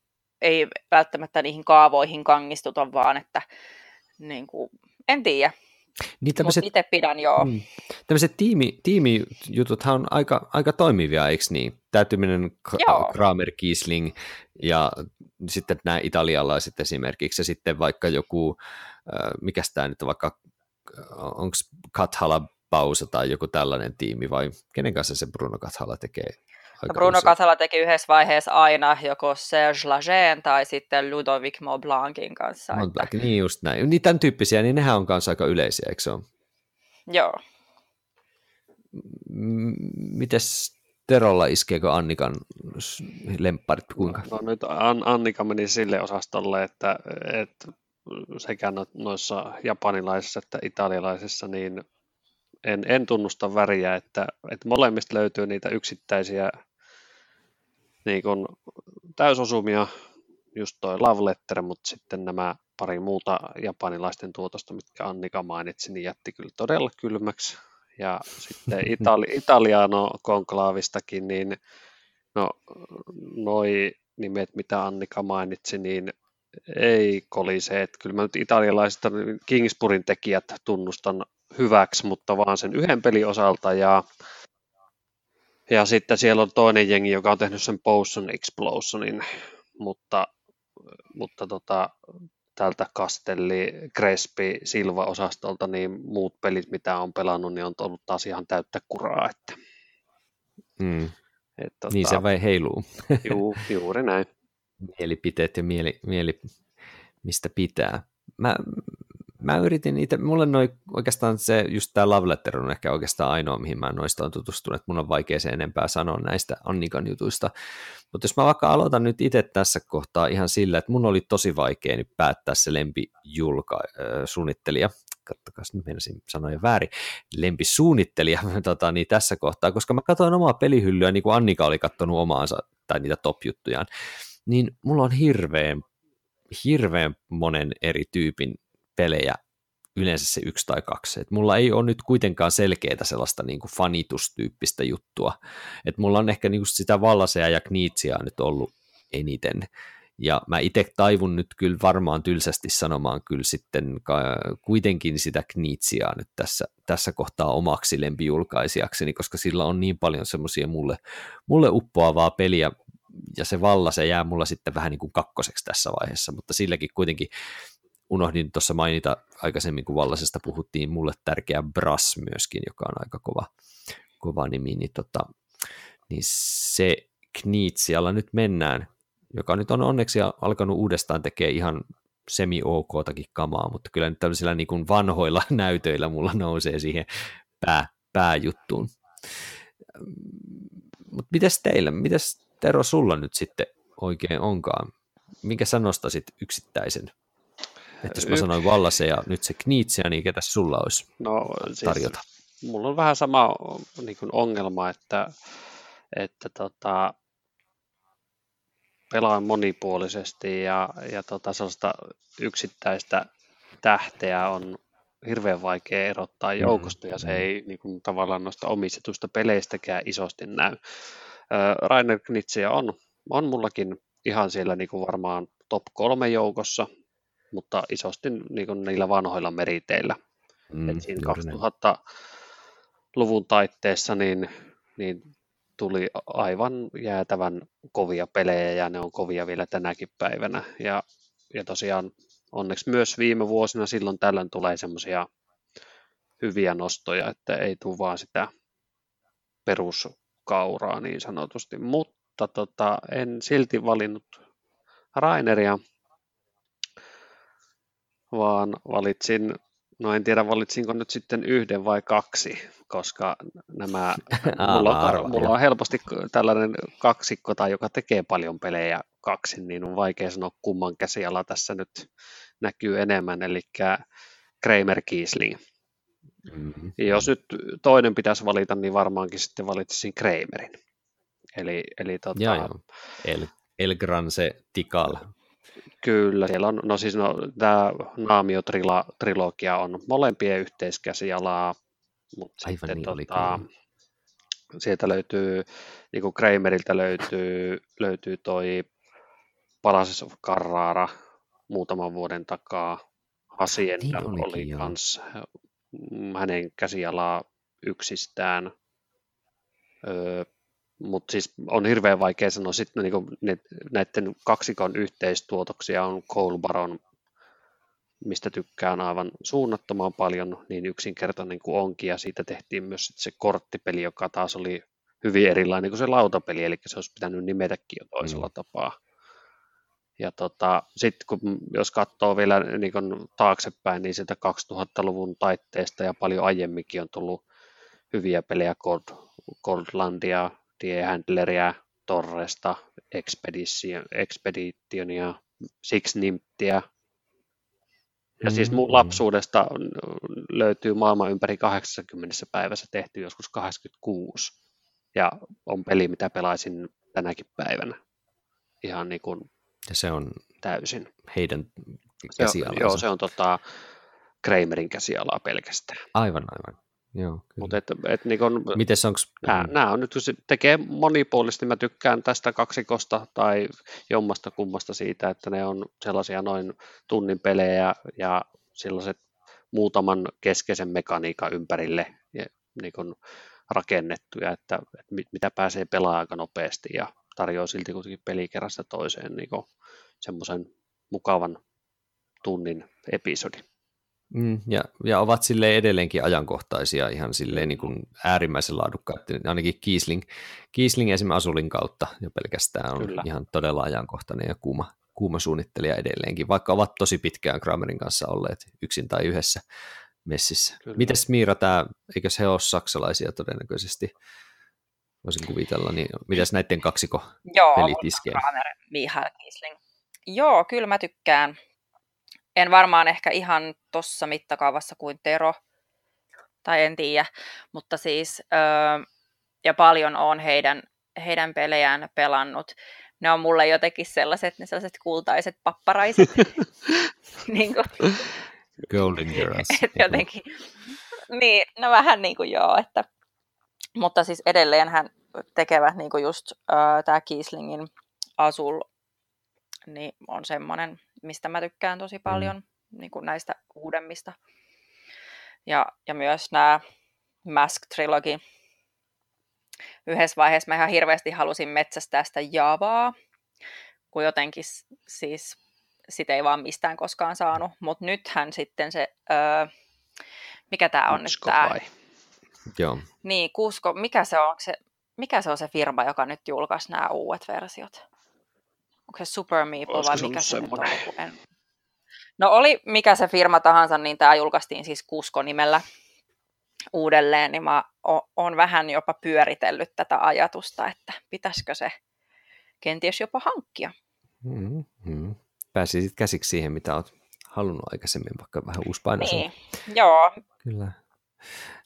ei välttämättä niihin kaavoihin kangistuta, vaan että niin kuin, en tiedä, niin tämmöiset, itse pidän, joo. Mm, tämmöiset tiimi, tiimijututhan on aika, aika toimivia, eikö niin? Täytyminen Kramer, Kiesling ja sitten nämä italialaiset esimerkiksi ja sitten vaikka joku, äh, mikä tämä nyt on vaikka, onko Kathala Pausa tai joku tällainen tiimi vai kenen kanssa se Bruno Kathala tekee No Bruno Katala teki yhdessä vaiheessa aina joko Serge Lagen tai sitten Ludovic Maublancin kanssa. Maublanc, että... niin just näin. Niin tämän tyyppisiä, niin nehän on kanssa aika yleisiä, eikö se ole? Joo. Mites Terolla iskeekö Annikan lempparit kuinka? No, no nyt Annika meni sille osastolle, että, että sekä no, noissa japanilaisissa että italialaisissa, niin en, en tunnusta väriä, että, että molemmista löytyy niitä yksittäisiä niin kun, täysosumia, just toi Love Letter, mutta sitten nämä pari muuta japanilaisten tuotosta, mitkä Annika mainitsi, niin jätti kyllä todella kylmäksi. Ja sitten Itali- Italiano konklaavistakin, niin no, noi nimet, mitä Annika mainitsi, niin ei kolise. Että kyllä mä nyt italialaisista Kingspurin tekijät tunnustan hyväksi, mutta vaan sen yhden pelin osalta. Ja, ja sitten siellä on toinen jengi, joka on tehnyt sen Potion Explosionin, mutta, mutta tota, tältä Castelli, Crespi, Silva-osastolta, niin muut pelit, mitä on pelannut, niin on ollut taas ihan täyttä kuraa. Että, mm. et, tota, niin se vai heiluu. Juu, juuri näin. Mielipiteet ja mieli, mieli mistä pitää. Mä, mä yritin itse, mulle noi, oikeastaan se, just tämä Love Letter on ehkä oikeastaan ainoa, mihin mä noista on tutustunut, että mun on vaikea se enempää sanoa näistä Annikan jutuista, mutta jos mä vaikka aloitan nyt itse tässä kohtaa ihan sillä, että mun oli tosi vaikea nyt päättää se lempijulka äh, suunnittelija, kattokaa, nyt menisin sanoa väärin, lempisuunnittelija tota, niin tässä kohtaa, koska mä katsoin omaa pelihyllyä, niin kuin Annika oli katsonut omaansa, tai niitä top-juttujaan, niin mulla on hirveän hirveän monen eri tyypin pelejä yleensä se yksi tai kaksi. Et mulla ei ole nyt kuitenkaan selkeää sellaista niin kuin fanitustyyppistä juttua. Et mulla on ehkä niin kuin sitä Vallasea ja Kniitsia nyt ollut eniten. Ja mä itse taivun nyt kyllä varmaan tylsästi sanomaan kyllä sitten kuitenkin sitä Kniitsia nyt tässä, tässä kohtaa omaksi lempijulkaisijakseni, koska sillä on niin paljon semmoisia mulle, mulle uppoavaa peliä, ja se valla se jää mulla sitten vähän niin kuin kakkoseksi tässä vaiheessa, mutta silläkin kuitenkin unohdin tuossa mainita aikaisemmin, kun Vallasesta puhuttiin, mulle tärkeä Brass myöskin, joka on aika kova, kova nimi, niin, tota, niin se Kniitsialla nyt mennään, joka nyt on onneksi alkanut uudestaan tekemään ihan semi-ok-takin kamaa, mutta kyllä nyt tällaisilla niin kuin vanhoilla näytöillä mulla nousee siihen pää, pääjuttuun. Mutta mitäs teillä, mitäs Tero sulla nyt sitten oikein onkaan? minkä sä nostasit yksittäisen? Että jos mä sanoin Wallace ja nyt se Kniitsia, niin ketä sulla olisi no, siis tarjota? Siis, mulla on vähän sama niin kuin ongelma, että, että tota, pelaan monipuolisesti ja, ja tota, sellaista yksittäistä tähteä on hirveän vaikea erottaa mm-hmm. joukosta ja se mm-hmm. ei niin kuin, tavallaan noista omistetusta peleistäkään isosti näy. Rainer Knitsia on, on mullakin ihan siellä niin kuin varmaan top kolme joukossa, mutta isosti niin kuin niillä vanhoilla meriteillä. Mm, Et siinä 2000-luvun taitteessa niin, niin tuli aivan jäätävän kovia pelejä ja ne on kovia vielä tänäkin päivänä. Ja, ja tosiaan onneksi myös viime vuosina silloin tällöin tulee semmoisia hyviä nostoja, että ei tule vaan sitä peruskauraa niin sanotusti. Mutta tota, en silti valinnut Raineria, vaan valitsin, no en tiedä valitsinko nyt sitten yhden vai kaksi, koska nämä, mulla, on, mulla on helposti tällainen kaksikko tai joka tekee paljon pelejä kaksin, niin on vaikea sanoa kumman käsiala tässä nyt näkyy enemmän, eli Kramer Kiesling. Mm-hmm. Jos nyt toinen pitäisi valita, niin varmaankin sitten valitsisin Kramerin. Eli, eli tota, ja, joo. El, El Gran se Tikal. Kyllä, siellä on, no siis no, tämä Naamio-trilogia on molempien yhteiskäsialaa, mutta Aivan sitten niin tota, sieltä löytyy, niin kuin Kramerilta löytyy, löytyy toi Palaces of Carrara muutaman vuoden takaa. Hacienda niin olikin, oli kans hänen käsialaa yksistään. Öö, mutta siis on hirveän vaikea sanoa, sitten niinku ne, näiden kaksikon yhteistuotoksia on Cole Baron, mistä tykkään aivan suunnattoman paljon, niin yksinkertainen kuin onkin, ja siitä tehtiin myös se korttipeli, joka taas oli hyvin erilainen kuin se lautapeli, eli se olisi pitänyt nimetäkin jo toisella mm. tapaa. Ja tota, sitten kun jos katsoo vielä niin kun taaksepäin, niin sieltä 2000-luvun taitteesta ja paljon aiemminkin on tullut hyviä pelejä Gold, Goldlandia, Die Handleria, Torresta, Expedition, Expeditionia, Six Nimptiä. Ja siis mun mm-hmm. lapsuudesta löytyy maailman ympäri 80 päivässä tehty joskus 86. Ja on peli, mitä pelaisin tänäkin päivänä. Ihan niin kuin ja se on täysin heidän käsialansa. Joo, se on tota, Kramerin käsialaa pelkästään. Aivan, aivan. Joo, Mutta et, et, niin kun, Mites onks... nämä, nämä on nyt, kun se tekee monipuolisesti, mä tykkään tästä kaksikosta tai jommasta kummasta siitä, että ne on sellaisia noin tunnin pelejä ja sellaiset muutaman keskeisen mekaniikan ympärille ja, niin kun rakennettuja, että, että mitä pääsee pelaamaan aika nopeasti ja tarjoaa silti kuitenkin pelikerrasta toiseen niin semmoisen mukavan tunnin episodi. Mm, ja, ja ovat sille edelleenkin ajankohtaisia ihan silleen niin kuin äärimmäisen laadukkaat. Ainakin Kiesling, Kiesling esimerkiksi Asulin kautta jo pelkästään on Kyllä. ihan todella ajankohtainen ja kuuma, kuuma suunnittelija edelleenkin, vaikka ovat tosi pitkään Kramerin kanssa olleet yksin tai yhdessä messissä. Kyllä. Mites Miira, tämä, eikö he ole saksalaisia todennäköisesti? voisin kuvitella, niin mitäs näiden kaksiko Joo, pelit iskee? Mihail Kiesling. Joo, kyllä mä tykkään. En varmaan ehkä ihan tuossa mittakaavassa kuin Tero, tai en tiedä, mutta siis, öö, ja paljon on heidän, heidän pelejään pelannut. Ne on mulle jotenkin sellaiset, ne sellaiset kultaiset papparaiset. niin kuin, Golden Girls. jotenkin, niin, no vähän niin kuin joo, että mutta siis edelleen hän tekevät niin kuin just äh, tämä Kieslingin Asul niin on semmoinen, mistä mä tykkään tosi mm. paljon mm. niin kuin näistä uudemmista. Ja, ja myös nämä Mask Trilogy. Yhdessä vaiheessa mä ihan hirveästi halusin metsästää sitä Javaa, kun jotenkin siis sitä ei vaan mistään koskaan saanut. Mutta nythän sitten se, öö, mikä tämä on Usko nyt tämä? Joo. Niin, Kusko, mikä se on se, mikä se on se firma, joka nyt julkaisi nämä uudet versiot? Onko se Super Meeple vai mikä se nyt on? En... No oli mikä se firma tahansa, niin tämä julkaistiin siis Kusko-nimellä uudelleen, niin mä oon vähän jopa pyöritellyt tätä ajatusta, että pitäisikö se kenties jopa hankkia. Mm-hmm. pääsisit käsiksi siihen, mitä olet halunnut aikaisemmin, vaikka vähän paino. Niin, joo. Kyllä.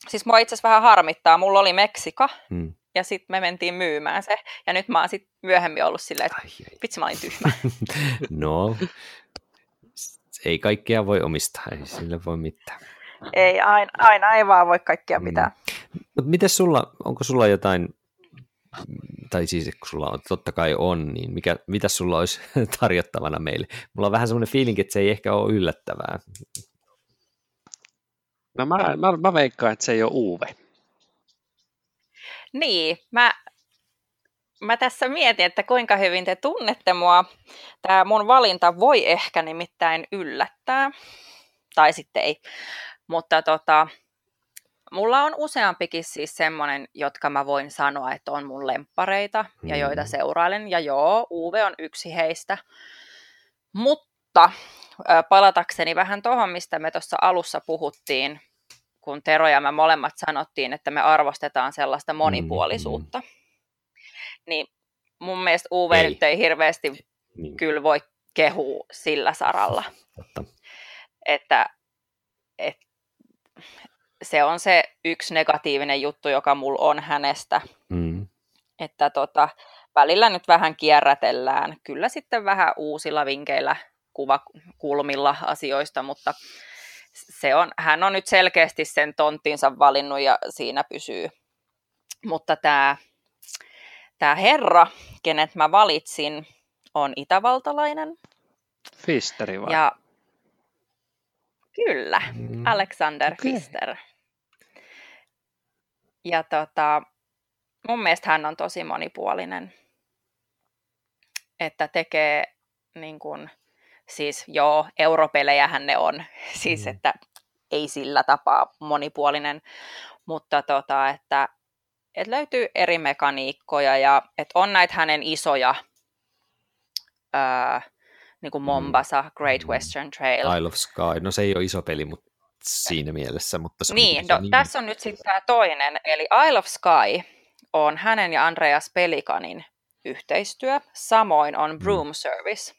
Siis mua itse asiassa vähän harmittaa. Mulla oli Meksika, hmm. Ja sitten me mentiin myymään se. Ja nyt mä oon sit myöhemmin ollut silleen, että ai, ai. vitsi mä olin tyhmä. no, ei kaikkea voi omistaa, ei sille voi mitään. Ei, aina, aina ei vaan voi kaikkea mitään. Mm. Mutta miten sulla, onko sulla jotain, tai siis kun sulla on, totta kai on, niin mikä, mitä sulla olisi tarjottavana meille? Mulla on vähän semmoinen fiilinki, että se ei ehkä ole yllättävää. No mä, mä, mä veikkaan, että se ei ole Uve. Niin, mä, mä tässä mietin, että kuinka hyvin te tunnette mua. Tämä mun valinta voi ehkä nimittäin yllättää, tai sitten ei. Mutta tota, mulla on useampikin siis semmoinen, jotka mä voin sanoa, että on mun lemppareita ja joita mm. seurailen. Ja joo, Uwe on yksi heistä. Mutta palatakseni vähän tuohon, mistä me tuossa alussa puhuttiin, kun Tero ja mä molemmat sanottiin, että me arvostetaan sellaista mm, monipuolisuutta. Mm. Niin mun mielestä UV ei. nyt ei hirveästi niin. kyllä voi kehua sillä saralla. Totta. Että, että se on se yksi negatiivinen juttu, joka mulla on hänestä. Mm. Että tota, välillä nyt vähän kierrätellään, kyllä sitten vähän uusilla vinkeillä, kuvakulmilla asioista, mutta se on, hän on nyt selkeästi sen tonttinsa valinnut ja siinä pysyy. Mutta tämä, tämä herra, kenet mä valitsin, on itävaltalainen. Fisteri vai? Ja Kyllä, mm. Alexander okay. Fister. Ja tota, mun mielestä hän on tosi monipuolinen, että tekee niin kun, siis joo, europelejähän ne on, siis mm. että ei sillä tapaa monipuolinen, mutta tota, että, että löytyy eri mekaniikkoja ja että on näitä hänen isoja ää, niin kuin mm. Mombasa, Great mm. Western Trail. Isle of Sky, no se ei ole iso peli mutta siinä mielessä. Mutta se niin, no, niin, tässä on nyt sitten tämä toinen, eli Isle of Sky on hänen ja Andreas Pelikanin yhteistyö, samoin on mm. Broom mm. Service.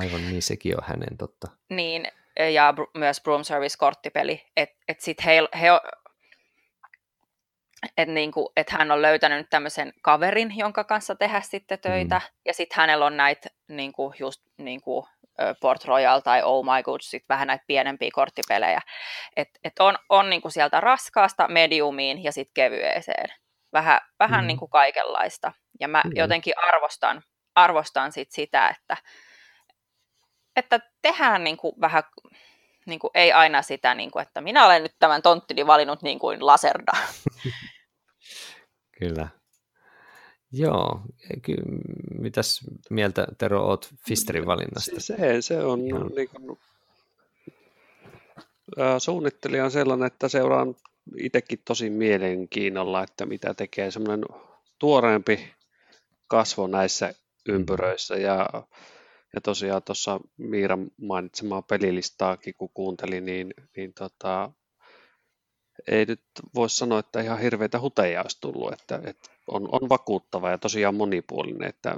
Aivan niin, sekin on hänen totta. Niin, ja myös Broom Service-korttipeli, että et sitten he, he että niinku, et hän on löytänyt tämmöisen kaverin, jonka kanssa tehdä sitten töitä, mm. ja sitten hänellä on näitä niinku, just niinku, Port Royal tai Oh My God, sit vähän näitä pienempiä korttipelejä. Et, et on on niinku sieltä raskaasta mediumiin ja sitten kevyeseen. Vähän, vähän mm. niinku kaikenlaista. Ja mä mm. jotenkin arvostan, arvostan sit sitä, että, että tehdään niinku vähän niin kuin, ei aina sitä, niin kuin, että minä olen nyt tämän tonttini valinnut niin kuin Laserda. Kyllä. Joo, ky- mitäs mieltä Tero oot Fisterin valinnasta? Se, se on Ihan. niin kuin, äh, suunnittelija on sellainen, että seuraan itsekin tosi mielenkiinnolla, että mitä tekee semmoinen tuoreempi kasvo näissä ympyröissä ja ja tosiaan tuossa Miiran mainitsemaa pelilistaakin, kun kuuntelin, niin, niin tota, ei nyt voi sanoa, että ihan hirveitä huteja olisi tullut, että, että on, on vakuuttava ja tosiaan monipuolinen, että,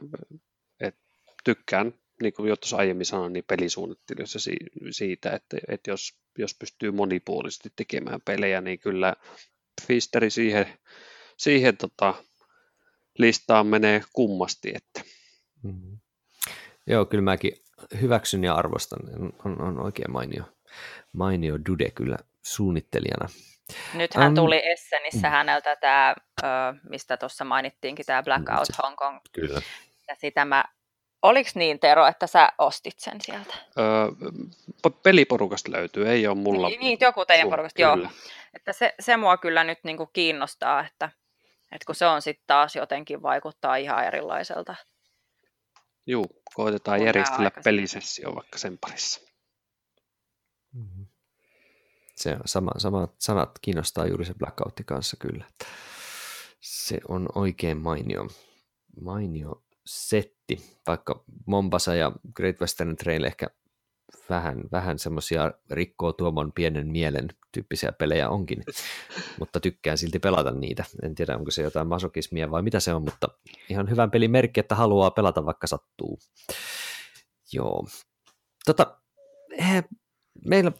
että tykkään, niin kuin jo tuossa aiemmin sanoin, niin pelisuunnittelijoissa siitä, että, että jos, jos pystyy monipuolisesti tekemään pelejä, niin kyllä Fisteri siihen, siihen tota, listaan menee kummasti. Että. Mm-hmm. Joo, kyllä mäkin hyväksyn ja arvostan. On, on oikein mainio, mainio Dude kyllä suunnittelijana. Nythän um, tuli Essenissä mm. häneltä tämä, mistä tuossa mainittiinkin, tämä Blackout mm, Hong Kong. Kyllä. Ja sitä mä, oliko niin Tero, että sä ostit sen sieltä? Öö, peliporukasta löytyy, ei ole mulla. Niin, niin joku teidän porukasta, kyllä. joo. Että se, se mua kyllä nyt niinku kiinnostaa, että, että kun se on sitten taas jotenkin vaikuttaa ihan erilaiselta. Juu, koitetaan järjestellä pelisessio vaikka sen parissa. Mm-hmm. Se on sama, samat sanat kiinnostaa juuri se Blackoutti kanssa kyllä. Se on oikein mainio, mainio setti, vaikka Mombasa ja Great Western Trail ehkä vähän, vähän semmoisia rikkoo tuomon pienen mielen tyyppisiä pelejä onkin, mutta tykkään silti pelata niitä. En tiedä, onko se jotain masokismia vai mitä se on, mutta ihan hyvän pelin merkki, että haluaa pelata vaikka sattuu. Joo. Tota, he, meillä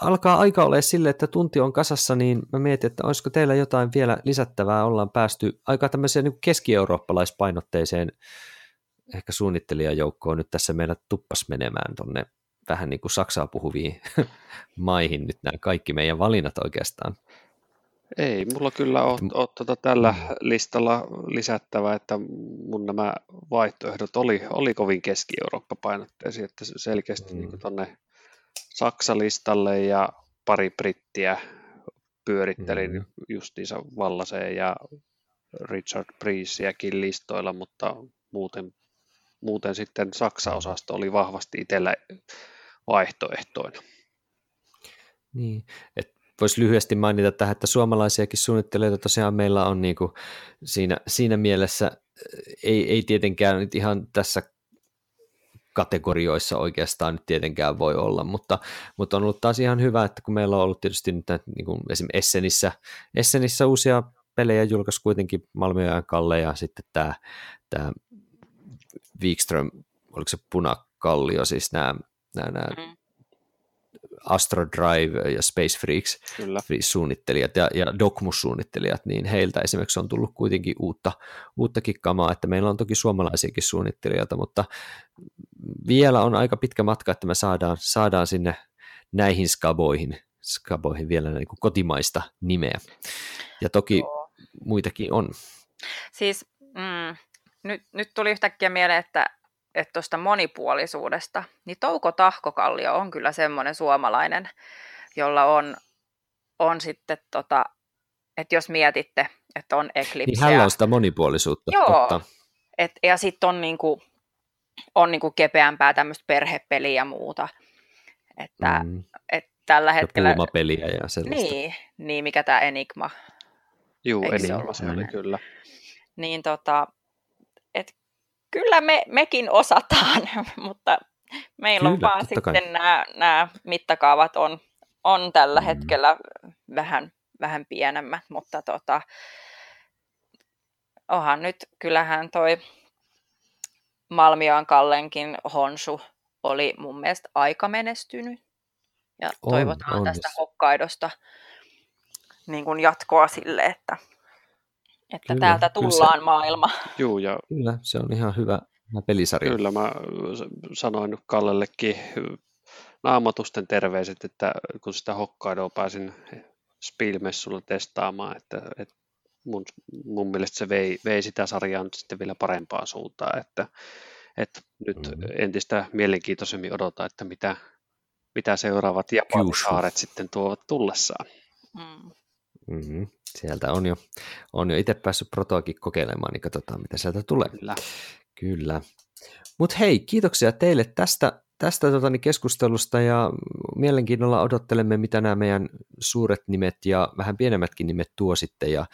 alkaa aika olla sille, että tunti on kasassa, niin mä mietin, että olisiko teillä jotain vielä lisättävää. Ollaan päästy aika tämmöiseen niin keski-eurooppalaispainotteiseen ehkä suunnittelijajoukkoon nyt tässä meillä tuppas menemään tonne vähän niin kuin Saksaa puhuviin maihin nyt nämä kaikki meidän valinnat oikeastaan. Ei, mulla kyllä ole tuota tällä mm. listalla lisättävä, että mun nämä vaihtoehdot oli, oli kovin Keski-Eurooppa-painotteisia, että selkeästi mm. niin tuonne Saksa-listalle ja pari brittiä pyörittelin mm. justiinsa Vallaseen ja Richard Priesiäkin listoilla, mutta muuten, muuten sitten Saksa-osasto oli vahvasti itsellä vaihtoehtoina. Niin, että voisi lyhyesti mainita tähän, että suomalaisiakin suunnittelijoita tosiaan meillä on niin kuin siinä, siinä mielessä, ei, ei tietenkään nyt ihan tässä kategorioissa oikeastaan nyt tietenkään voi olla, mutta, mutta on ollut taas ihan hyvä, että kun meillä on ollut tietysti nyt niin kuin esimerkiksi Essenissä, Essenissä uusia pelejä julkaisi kuitenkin Malmö Kalle ja sitten tämä, tämä Wikström, oliko se punakallio, siis nämä, nämä, nämä mm. Astro Drive ja Space Freaks Kyllä. suunnittelijat ja, ja Docmus-suunnittelijat, niin heiltä esimerkiksi on tullut kuitenkin uutta, uutta kikkamaa, että meillä on toki suomalaisiakin suunnittelijoita, mutta vielä on aika pitkä matka, että me saadaan, saadaan sinne näihin skaboihin, skaboihin vielä niin kuin kotimaista nimeä. Ja toki Joo. muitakin on. Siis mm, nyt, nyt tuli yhtäkkiä mieleen, että että tuosta monipuolisuudesta, niin Touko Tahkokallio on kyllä semmoinen suomalainen, jolla on, on sitten, tota, että jos mietitte, että on Eclipse. Niin hän on sitä monipuolisuutta. Joo, totta. Et, ja sitten on, niinku, on niinku kepeämpää tämmöistä perhepeliä ja muuta. Että mm. et tällä hetkellä... Ja peliä ja sellaista. Niin, niin mikä tämä Enigma. Joo, Enigma se oli kyllä. Niin tota, et kyllä me, mekin osataan, mutta meillä kyllä, on vaan sitten nämä, nämä mittakaavat on, on tällä mm. hetkellä vähän, vähän pienemmät, mutta tota, onhan nyt, kyllähän toi Malmioan Kallenkin Honsu oli mun mielestä aika menestynyt. Ja on, toivotaan on. tästä Hokkaidosta niin kuin jatkoa sille, että että kyllä, täältä tullaan se, maailma. Juu, ja kyllä, se on ihan hyvä, hyvä pelisarja. Kyllä, mä sanoin Kallellekin naamatusten terveiset, että kun sitä Hokkaidoa pääsin Spielmessulla testaamaan, että, että mun, mun mielestä se vei, vei sitä sarjaa nyt sitten vielä parempaan suuntaan, että, että nyt mm-hmm. entistä mielenkiintoisemmin odota, että mitä, mitä seuraavat Japanisaaret sitten tuovat tullessaan. Mm. Mm-hmm. Sieltä on jo, on jo itse päässyt protoakin kokeilemaan, niin katsotaan mitä sieltä tulee. Kyllä. Kyllä. Mutta hei, kiitoksia teille tästä, tästä totani, keskustelusta ja mielenkiinnolla odottelemme, mitä nämä meidän suuret nimet ja vähän pienemmätkin nimet tuo sitten ja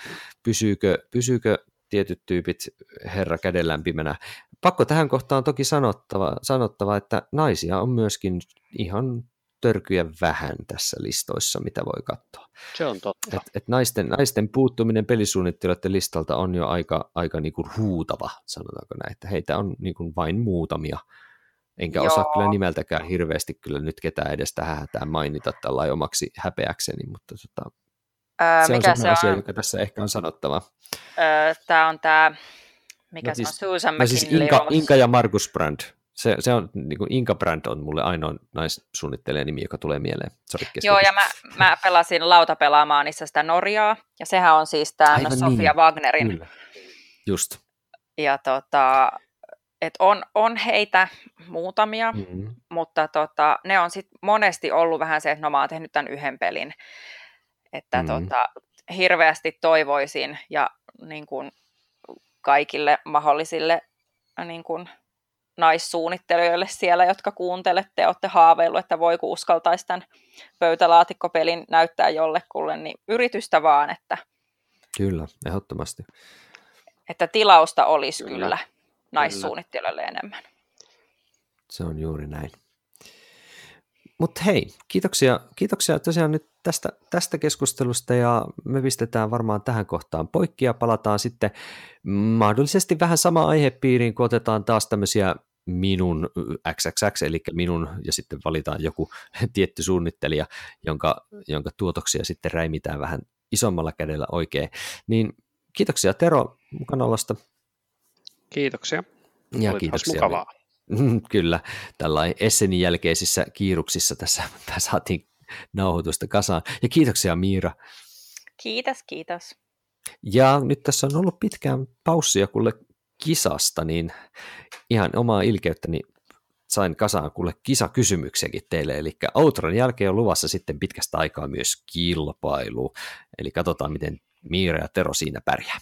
pysyykö, pysyykö tietyt tyypit herra käden lämpimänä. Pakko tähän kohtaan toki sanottava, sanottava, että naisia on myöskin ihan törkyjä vähän tässä listoissa, mitä voi katsoa. Se on totta. Et, et naisten, naisten puuttuminen pelisuunnittelijoiden listalta on jo aika, aika niinku huutava, sanotaanko näin, että heitä on niinku vain muutamia. Enkä Joo. osaa kyllä nimeltäkään hirveästi kyllä nyt ketään edes tähän hätään mainita tällä omaksi häpeäkseni, mutta tota, öö, se on mikä se asia, on? joka tässä ehkä on sanottava. Öö, tämä on tämä, mikä no siis, se on, Susan no siis Inka, Inka ja Markus Brand se, se on, niin kuin Inka Brand on mulle ainoa naissuunnittelijan nimi, joka tulee mieleen. Sorry, Joo, ja mä, mä pelasin lautapelaamaanissa sitä Norjaa, ja sehän on siis tämä no, Sofia niin. Wagnerin. Kyllä. Just. Ja tota, et on, on heitä muutamia, mm-hmm. mutta tota, ne on sit monesti ollut vähän se, että no mä oon tehnyt tämän yhden pelin. Että mm-hmm. tota, hirveästi toivoisin ja niin kun, kaikille mahdollisille niin kun, naissuunnittelijoille siellä, jotka kuuntelette, olette haaveillut, että voiko uskaltaisi tämän pöytälaatikkopelin näyttää jollekulle, niin yritystä vaan, että Kyllä, ehdottomasti. Että tilausta olisi kyllä, kyllä naissuunnittelijoille enemmän. Se on juuri näin. Mutta hei, kiitoksia, kiitoksia tosiaan nyt tästä, tästä keskustelusta ja me pistetään varmaan tähän kohtaan poikki ja palataan sitten mahdollisesti vähän sama aihepiiriin, kun otetaan taas tämmöisiä minun XXX, eli minun, ja sitten valitaan joku tietty suunnittelija, jonka, jonka tuotoksia sitten räimitään vähän isommalla kädellä oikein. Niin kiitoksia Tero mukanaolosta. Kiitoksia. Ja Oli kiitoksia. mukavaa. Kyllä, tällainen Essenin jälkeisissä kiiruksissa tässä, tässä saatiin nauhoitusta kasaan. Ja kiitoksia Miira. Kiitos, kiitos. Ja nyt tässä on ollut pitkään paussia kuule kisasta, niin ihan omaa ilkeyttäni sain kasaan kuule kisakysymyksiäkin teille, eli Outron jälkeen on luvassa sitten pitkästä aikaa myös kilpailu, eli katsotaan miten Miira ja Tero siinä pärjää.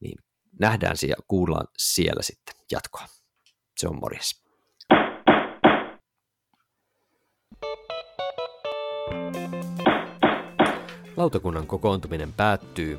Niin nähdään ja kuullaan siellä sitten jatkoa. Se on morjes. Lautakunnan kokoontuminen päättyy.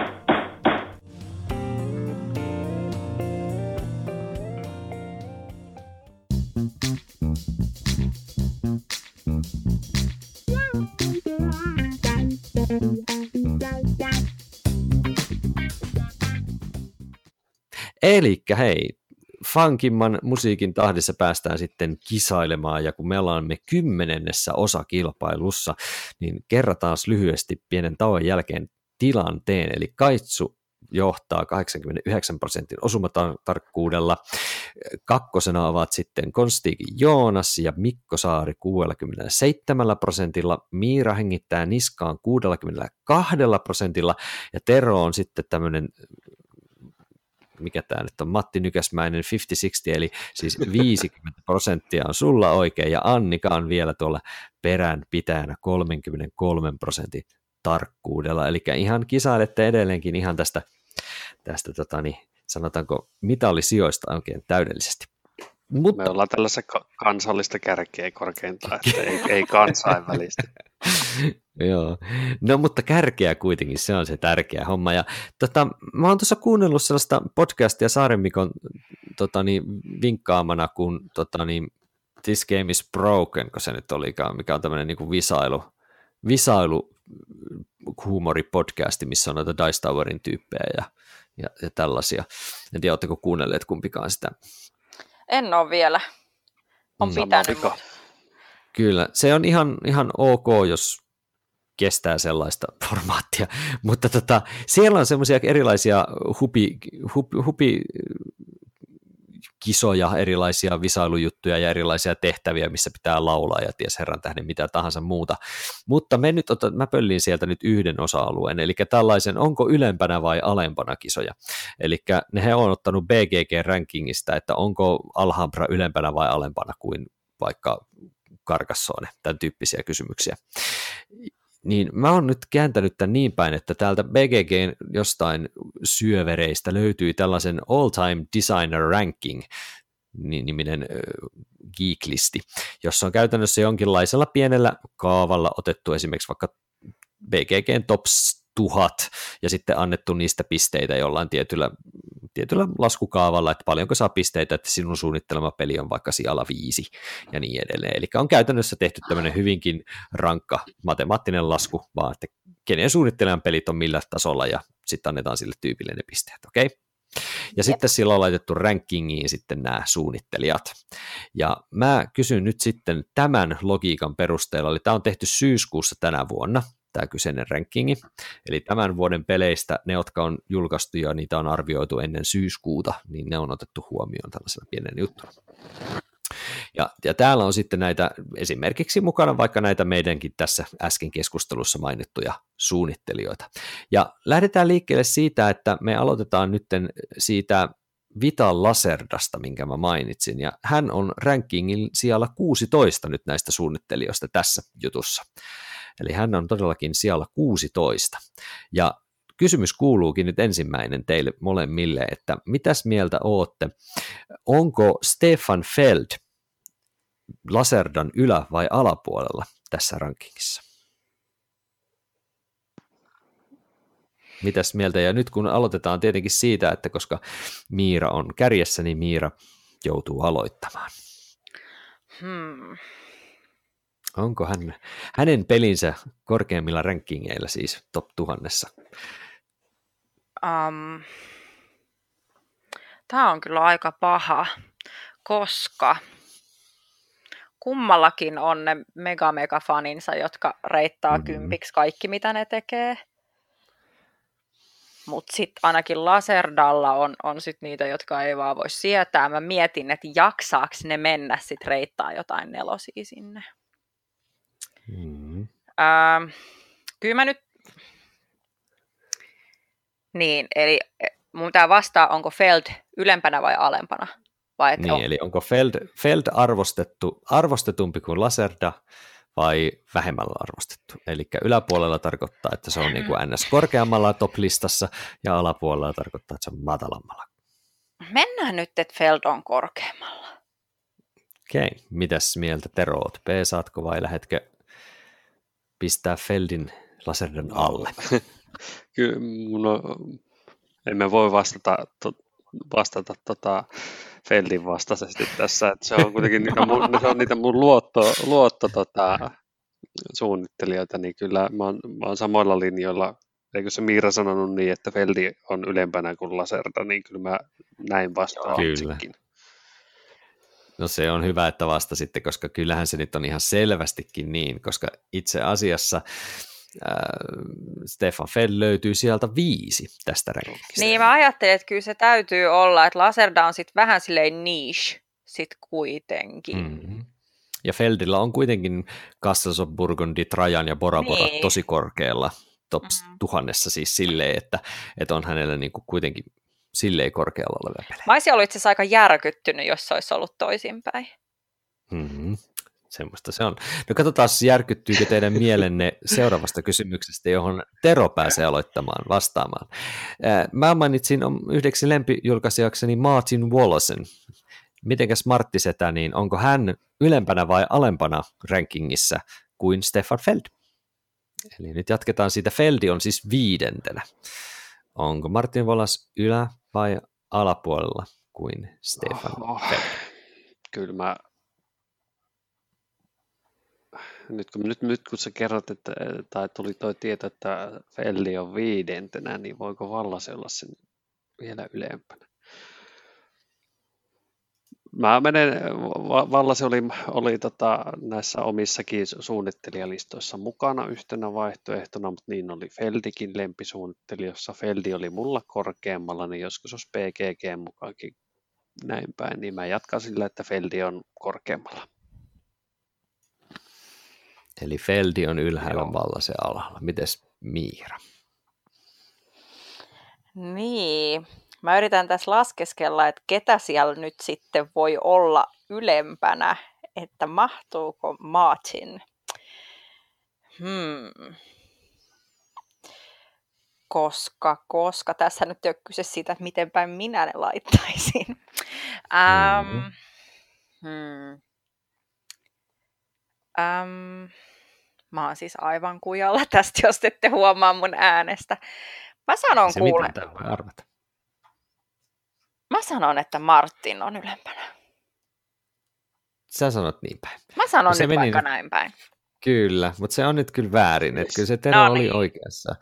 Eli hei, funkimman musiikin tahdissa päästään sitten kisailemaan, ja kun me ollaan me kymmenennessä osakilpailussa, niin kerrataan lyhyesti pienen tauon jälkeen tilanteen, eli Kaitsu johtaa 89 prosentin osumatarkkuudella. Kakkosena ovat sitten Konstiikin Joonas ja Mikko Saari 67 prosentilla. Miira hengittää niskaan 62 prosentilla ja Tero on sitten tämmöinen mikä tämä nyt on, Matti Nykäsmäinen 50-60, eli siis 50 prosenttia on sulla oikein, ja Annika on vielä tuolla perän pitäjänä 33 prosentin tarkkuudella, eli ihan kisailette edelleenkin ihan tästä, tästä tota niin, sanotaanko mitallisijoista oikein täydellisesti. Mutta... Me ollaan tällaisessa kansallista kärkeä korkeintaan, että ei, ei kansainvälistä. Joo, no mutta kärkeä kuitenkin, se on se tärkeä homma. Ja, tota, mä oon tuossa kuunnellut sellaista podcastia Saaremikon tota, niin, vinkkaamana, kun tota, niin, This Game is Broken, kun se nyt olikaan, mikä on tämmöinen niin visailu, visailu huumoripodcasti, missä on noita Dice Towerin tyyppejä ja, ja, ja tällaisia. En tiedä, oletteko kuunnelleet kumpikaan sitä en ole vielä. On mm. pitänyt. Kyllä, se on ihan, ihan ok, jos kestää sellaista formaattia, mutta tota, siellä on semmoisia erilaisia hupi, hupi, hupi kisoja, erilaisia visailujuttuja ja erilaisia tehtäviä, missä pitää laulaa ja ties herran tähden mitä tahansa muuta. Mutta me nyt otan, mä pöllin sieltä nyt yhden osa-alueen, eli tällaisen onko ylempänä vai alempana kisoja. Eli ne he on ottanut BGG-rankingista, että onko Alhambra ylempänä vai alempana kuin vaikka Karkassoone, tämän tyyppisiä kysymyksiä niin mä oon nyt kääntänyt tämän niin päin, että täältä BGGn jostain syövereistä löytyi tällaisen All Time Designer Ranking niminen geeklisti, jossa on käytännössä jonkinlaisella pienellä kaavalla otettu esimerkiksi vaikka BGGn Tops tuhat ja sitten annettu niistä pisteitä jollain tietyllä, tietyllä laskukaavalla, että paljonko saa pisteitä, että sinun suunnittelema peli on vaikka sijalla viisi ja niin edelleen. Eli on käytännössä tehty tämmöinen hyvinkin rankka matemaattinen lasku, vaan että kenen suunnitteleman pelit on millä tasolla ja sitten annetaan sille tyypille ne pisteet, okei? Okay? Ja Jep. sitten sillä on laitettu rankingiin sitten nämä suunnittelijat. Ja mä kysyn nyt sitten tämän logiikan perusteella, eli tämä on tehty syyskuussa tänä vuonna, tämä kyseinen rankingi. Eli tämän vuoden peleistä, ne jotka on julkaistu ja niitä on arvioitu ennen syyskuuta, niin ne on otettu huomioon tällaisena pienen juttuna. Ja, ja täällä on sitten näitä esimerkiksi mukana vaikka näitä meidänkin tässä äsken keskustelussa mainittuja suunnittelijoita. Ja lähdetään liikkeelle siitä, että me aloitetaan nyt siitä Vital Laserdasta, minkä mä mainitsin, ja hän on rankingin sijalla 16 nyt näistä suunnittelijoista tässä jutussa. Eli hän on todellakin siellä 16. Ja kysymys kuuluukin nyt ensimmäinen teille molemmille, että mitäs mieltä ootte? Onko Stefan Feld Laserdan ylä- vai alapuolella tässä rankingissa? Mitäs mieltä? Ja nyt kun aloitetaan tietenkin siitä, että koska Miira on kärjessä, niin Miira joutuu aloittamaan. Hmm. Onko hän, hänen pelinsä korkeimmilla rankingeilla siis top tuhannessa? Um, Tämä on kyllä aika paha, koska kummallakin on ne mega mega faninsa, jotka reittaa mm-hmm. kympiksi kaikki mitä ne tekee. Mutta sitten ainakin Laserdalla on, on sit niitä, jotka ei vaan voi sietää. Mä mietin, että jaksaako ne mennä sitten reittaa jotain nelosia sinne. Mm-hmm. Öö, kyllä mä nyt... Niin, eli e, mun pitää vastaa, onko Feld ylempänä vai alempana? Vai niin, on... eli onko Feld, Feld arvostettu, arvostetumpi kuin Laserda vai vähemmällä arvostettu. Eli yläpuolella tarkoittaa, että se on niin kuin NS korkeammalla top-listassa ja alapuolella tarkoittaa, että se on matalammalla. Mennään nyt, että Feld on korkeammalla. Okei, okay. mitäs mieltä Tero oot? B saatko vai lähetkö pistää Feldin laserden alle? Kyllä, no, emme voi vastata, to, vastata tota, Feldin vastaisesti tässä. Että se on kuitenkin niitä mun, se on niitä mun luotto, luotto tota, suunnittelijoita, niin kyllä mä oon, mä oon samoilla linjoilla. Eikö se Miira sanonut niin, että Feldi on ylempänä kuin Laserda, niin kyllä mä näin vastaan Kyllä. No se on hyvä, että vastasitte, koska kyllähän se nyt on ihan selvästikin niin, koska itse asiassa äh, Stefan Fell löytyy sieltä viisi tästä rankingista. Niin, mä ajattelin, että kyllä se täytyy olla, että Laserda on sitten vähän silleen niche sit kuitenkin. Mm-hmm. Ja Feldillä on kuitenkin Castles of Burgundy, Trajan ja Bora Bora niin. tosi korkealla top mm. tuhannessa siis silleen, että, että on hänellä niin kuin kuitenkin silleen korkealla oleva peli. Mä olisin ollut itse asiassa aika järkyttynyt, jos se olisi ollut toisinpäin. Mm-hmm. Semmoista se on. No katsotaan, järkyttyykö teidän mielenne seuraavasta kysymyksestä, johon Tero pääsee aloittamaan vastaamaan. Mä mainitsin yhdeksi lempijulkaisijakseni Martin Wallasen. Mitenkäs Martti Setä, niin onko hän ylempänä vai alempana rankingissa kuin Stefan Feld? Eli nyt jatketaan siitä. Feldi on siis viidentenä. Onko Martin Wallace ylä- vai alapuolella kuin Stefan Feld? Kyllä mä nyt kun, nyt, nyt kun sä kerrot, että, tai tuli tuo tieto, että Felli on viidentenä, niin voiko Vallas olla sen vielä ylempänä? Mä menen, Vallas oli, oli tota, näissä omissakin suunnittelijalistoissa mukana yhtenä vaihtoehtona, mutta niin oli Feldikin lempisuunnittelijossa. Feldi oli mulla korkeammalla, niin joskus olisi PGG mukaankin näin päin, niin mä jatkan sillä, että Feldi on korkeammalla. Eli Feldi on ylhäällä, Vallasen alhaalla. Mites Miira? Niin, mä yritän tässä laskeskella, että ketä siellä nyt sitten voi olla ylempänä, että mahtuuko Martin. Hmm. Koska, koska tässä nyt ei ole kyse siitä, että miten päin minä ne laittaisin. Um, mm-hmm. hmm. Um, Mä oon siis aivan kujalla tästä, jos ette huomaa mun äänestä. Mä sanon se kuule. arvata. Mä sanon, että Martin on ylempänä. Sä sanot niin päin. Mä sanon se nyt meni... vaikka näin päin. Kyllä, mutta se on nyt kyllä väärin, että kyllä se Tero no niin. oli oikeassa.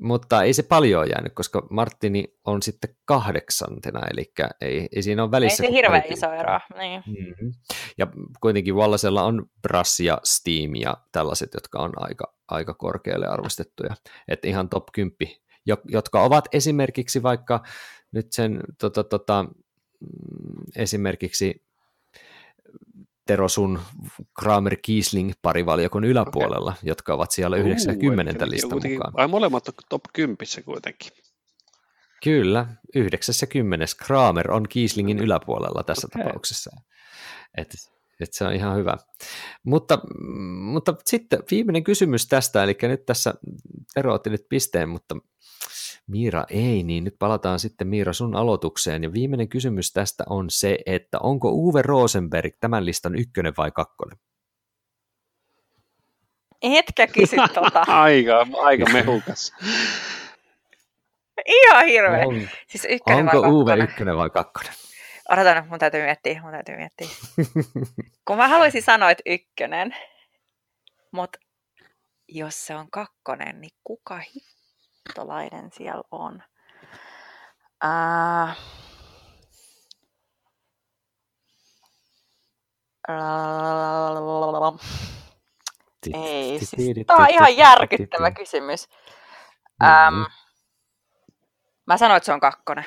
Mutta ei se paljon jäänyt, koska Martini on sitten kahdeksantena, eli ei, ei siinä ole välissä. Ei se hirveän iso ero, niin. Mm-hmm. Ja kuitenkin Wallasella on Brass ja Steam ja tällaiset, jotka on aika, aika korkealle arvostettuja. Että ihan top 10, jotka ovat esimerkiksi vaikka nyt sen tota, tota, mm, esimerkiksi Tero sun Kramer Kiesling parivaljakon yläpuolella, okay. jotka ovat siellä 90 listan mukaan. Ai molemmat on top 10 kuitenkin. Kyllä, 9 ja 10. Kramer on Kieslingin yläpuolella tässä okay. tapauksessa. Et että se on ihan hyvä. Mutta, mutta sitten viimeinen kysymys tästä, eli nyt tässä Tero otti nyt pisteen, mutta Miira ei, niin nyt palataan sitten Miira sun aloitukseen. Ja viimeinen kysymys tästä on se, että onko Uwe Rosenberg tämän listan ykkönen vai kakkonen? Etkä kysy tota. aika, aika mehukas. Ihan hirveä. On, siis onko vai Uwe ykkönen vai kakkonen? Odotan, mun täytyy miettiä, mun täytyy miettiä. Kun mä haluaisin sanoa, että ykkönen, mutta jos se on kakkonen, niin kuka hittolainen siellä on? Uh, ei, siis, tämä on ihan järkyttävä kysymys. Um, mä sanoin, että se on kakkonen.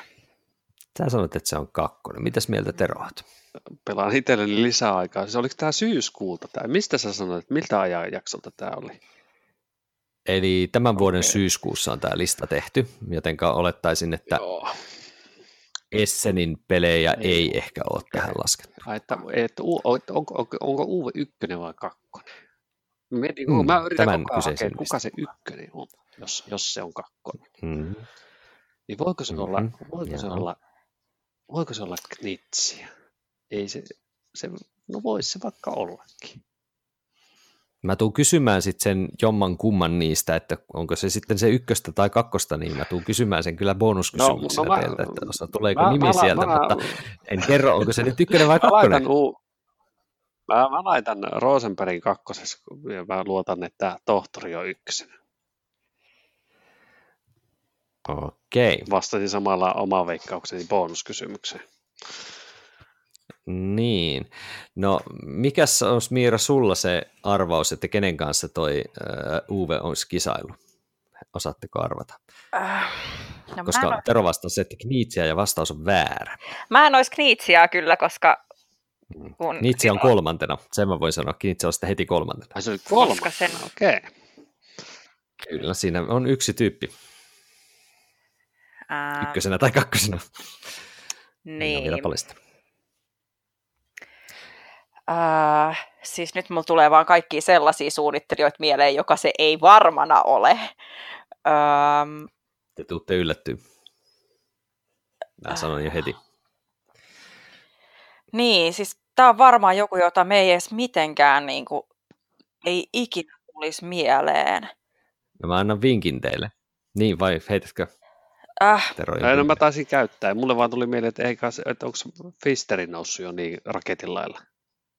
Sä sanoit, että se on kakkonen. Mitäs mieltä Tero oot? Pelaan itselleni lisää aikaa. Siis oliko tämä syyskuulta? Tai mistä sä sanoit, että miltä ajanjaksolta tämä oli? Eli tämän vuoden okay. syyskuussa on tämä lista tehty, joten olettaisin, että Joo. Essenin pelejä ei, ei ehkä ole okay. tähän laskettu. Että, että, onko, onko, onko Uwe ykkönen vai kakkonen? Mietin, mm, mä yritän tämän koko ajan hakea, kuka se ykkönen on, jos, jos se on kakkonen. Mm. Niin voiko se mm-hmm. olla, voiko se olla voiko se olla knitsiä? Ei se, se no voisi se vaikka ollakin. Mä tuun kysymään sitten sen jomman kumman niistä, että onko se sitten se ykköstä tai kakkosta, niin mä tuun kysymään sen kyllä bonuskysymyksenä no, no teiltä, että osa, tuleeko mä, nimi mä, sieltä, mä, mutta en kerro, onko se nyt ykkönen vai kakkonen. Mä, mä, mä laitan Rosenbergin kakkosessa ja mä luotan, että tohtori on ykkösenä. Okei. Vastasin samalla oma veikkaukseni bonuskysymykseen. Niin. No, mikä olisi Miira sulla se arvaus, että kenen kanssa toi uh, Uwe on kisailu? Osaatteko arvata? Äh, no koska mä en... Tero vastasi, että Kniitsia ja vastaus on väärä. Mä en olisi Kniitsiä kyllä, koska... Mm. Kun... Kniitsi on kolmantena, sen mä voin sanoa. Kniitsi on sitten heti kolmantena. Ai se oli kolmas? Sen... Okei. Okay. Kyllä, siinä on yksi tyyppi. Ää... Ykkösenä tai kakkosena. Niin. Vielä palista. Uh, siis nyt mulla tulee vaan kaikki sellaisia suunnittelijoita mieleen, joka se ei varmana ole. Um, Te tuutte yllättyä. Mä sanon jo heti. Niin, siis tämä on varmaan joku, jota me ei edes mitenkään niin kuin, ei ikinä tulisi mieleen. No mä annan vinkin teille. Niin, vai heitätkö? Äh. Tero no mä taisin käyttää. Mulle vaan tuli mieleen, että, eikä, että onko Fisteri noussut jo niin raketin lailla.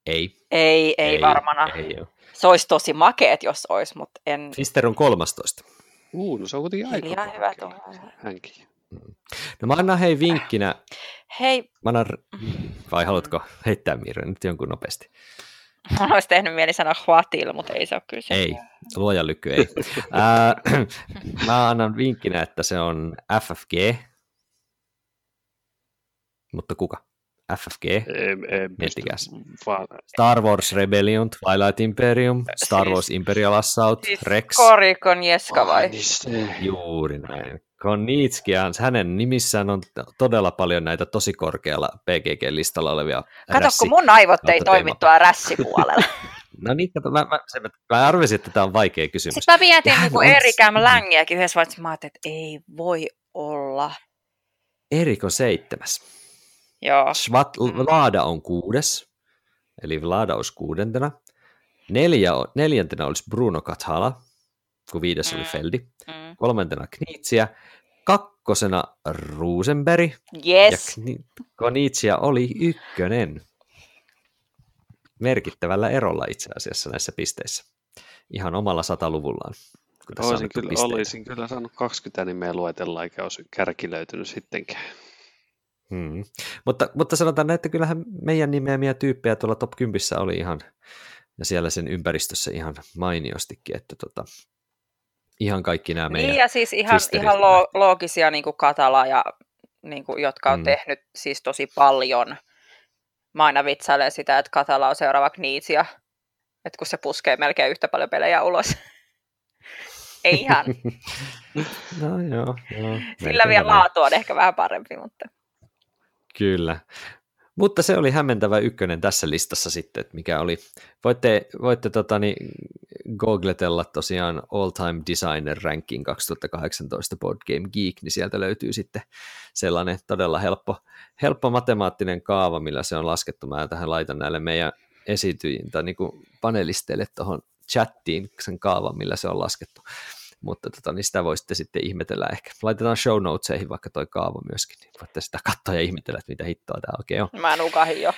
Ei. Ei, ei, ei varmana. Ei ole. Se olisi tosi makeet, jos olisi, mutta en... Fister on 13. Uu, no se on kuitenkin aika hyvä tuo. Hänkin. Mm. No mä annan hei vinkkinä. Hei. Mä annan... Vai haluatko heittää Mirre nyt jonkun nopeasti? Mä olisi tehnyt mieli sanoa Huatil, mutta ei se ole kyllä se. Ei, luojan lykky ei. Mä annan vinkkinä, että se on FFG. Mutta kuka? FFG, miettikäs. Star Wars Rebellion, Twilight Imperium, Star Wars siis, Imperial Assault, siis Rex. Korikon Jeska vai? Juuri näin. Konitskian, hänen nimissään on todella paljon näitä tosi korkealla PGG-listalla olevia Kato, kun mun aivot ei toimi tuolla rässipuolella. no niin, kato, mä, mä, se, mä arvesin, että tämä on vaikea kysymys. Sitten mä mietin niin kuin Erikään längiäkin yhdessä vaiheessa, mä ajattelin, että ei voi olla. Erik on seitsemäs. Joo. Svat, Vlada on kuudes, eli Vlada olisi kuudentena. Neljä, neljäntenä olisi Bruno Kathala, kun viides mm. oli Feldi. Mm. Kolmantena Knitsiä. Kakkosena Rosenberg. Yes. Ja Knitsia oli ykkönen. Merkittävällä erolla itse asiassa näissä pisteissä. Ihan omalla sataluvullaan. Olisin kyllä, olisin kyllä saanut 20 nimeä luetella, eikä olisi kärki löytynyt sittenkään. Hmm. Mutta, mutta sanotaan, että kyllähän meidän nimeämiä tyyppejä tuolla top 10 oli ihan, ja siellä sen ympäristössä ihan mainiostikin, että tota, ihan kaikki nämä meidän Niin ja siis ihan, ihan lo- loogisia niin kuin Katala, ja, niin kuin, jotka on hmm. tehnyt siis tosi paljon. Mä aina vitsailen sitä, että Katala on seuraava Kniitsia, että kun se puskee melkein yhtä paljon pelejä ulos. Ei ihan. no joo, joo. Sillä vielä laatu on ehkä vähän parempi, mutta... Kyllä. Mutta se oli hämmentävä ykkönen tässä listassa sitten, että mikä oli. Voitte, voitte totani, googletella tosiaan All Time Designer Ranking 2018 Board Game Geek, niin sieltä löytyy sitten sellainen todella helppo, helppo matemaattinen kaava, millä se on laskettu. Mä tähän laitan näille meidän esityjiin tai niin panelisteille tuohon chattiin sen kaavan, millä se on laskettu. Mutta tota, niin sitä voisitte sitten ihmetellä ehkä. Laitetaan show notesihin vaikka toi kaava myöskin, niin voitte sitä katsoa ja ihmetellä, että mitä hittoa tämä oikein on. Mä nukahin jo.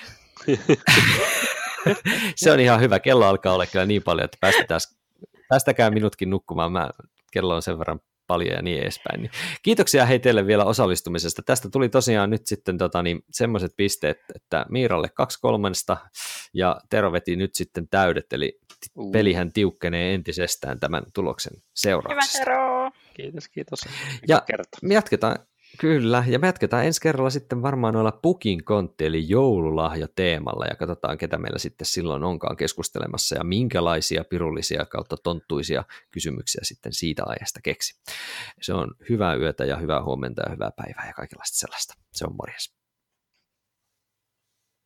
se on ihan hyvä. Kello alkaa olla kyllä niin paljon, että päästetään, päästäkää minutkin nukkumaan. Mä, kello on sen verran paljon ja niin edespäin. Niin kiitoksia hei teille vielä osallistumisesta. Tästä tuli tosiaan nyt sitten tota, niin, semmoiset pisteet, että Miiralle kaksi kolmesta ja Tero veti nyt sitten täydet, eli uh. pelihän tiukkenee entisestään tämän tuloksen seurauksesta. Hyvä Tero! Kiitos, kiitos. Ja me jatketaan Kyllä, ja me jatketaan ensi kerralla sitten varmaan noilla pukin kontti, eli joululahja teemalla, ja katsotaan, ketä meillä sitten silloin onkaan keskustelemassa, ja minkälaisia pirullisia kautta tonttuisia kysymyksiä sitten siitä aiheesta keksi. Se on hyvää yötä ja hyvää huomenta ja hyvää päivää ja kaikenlaista sellaista. Se on morjes.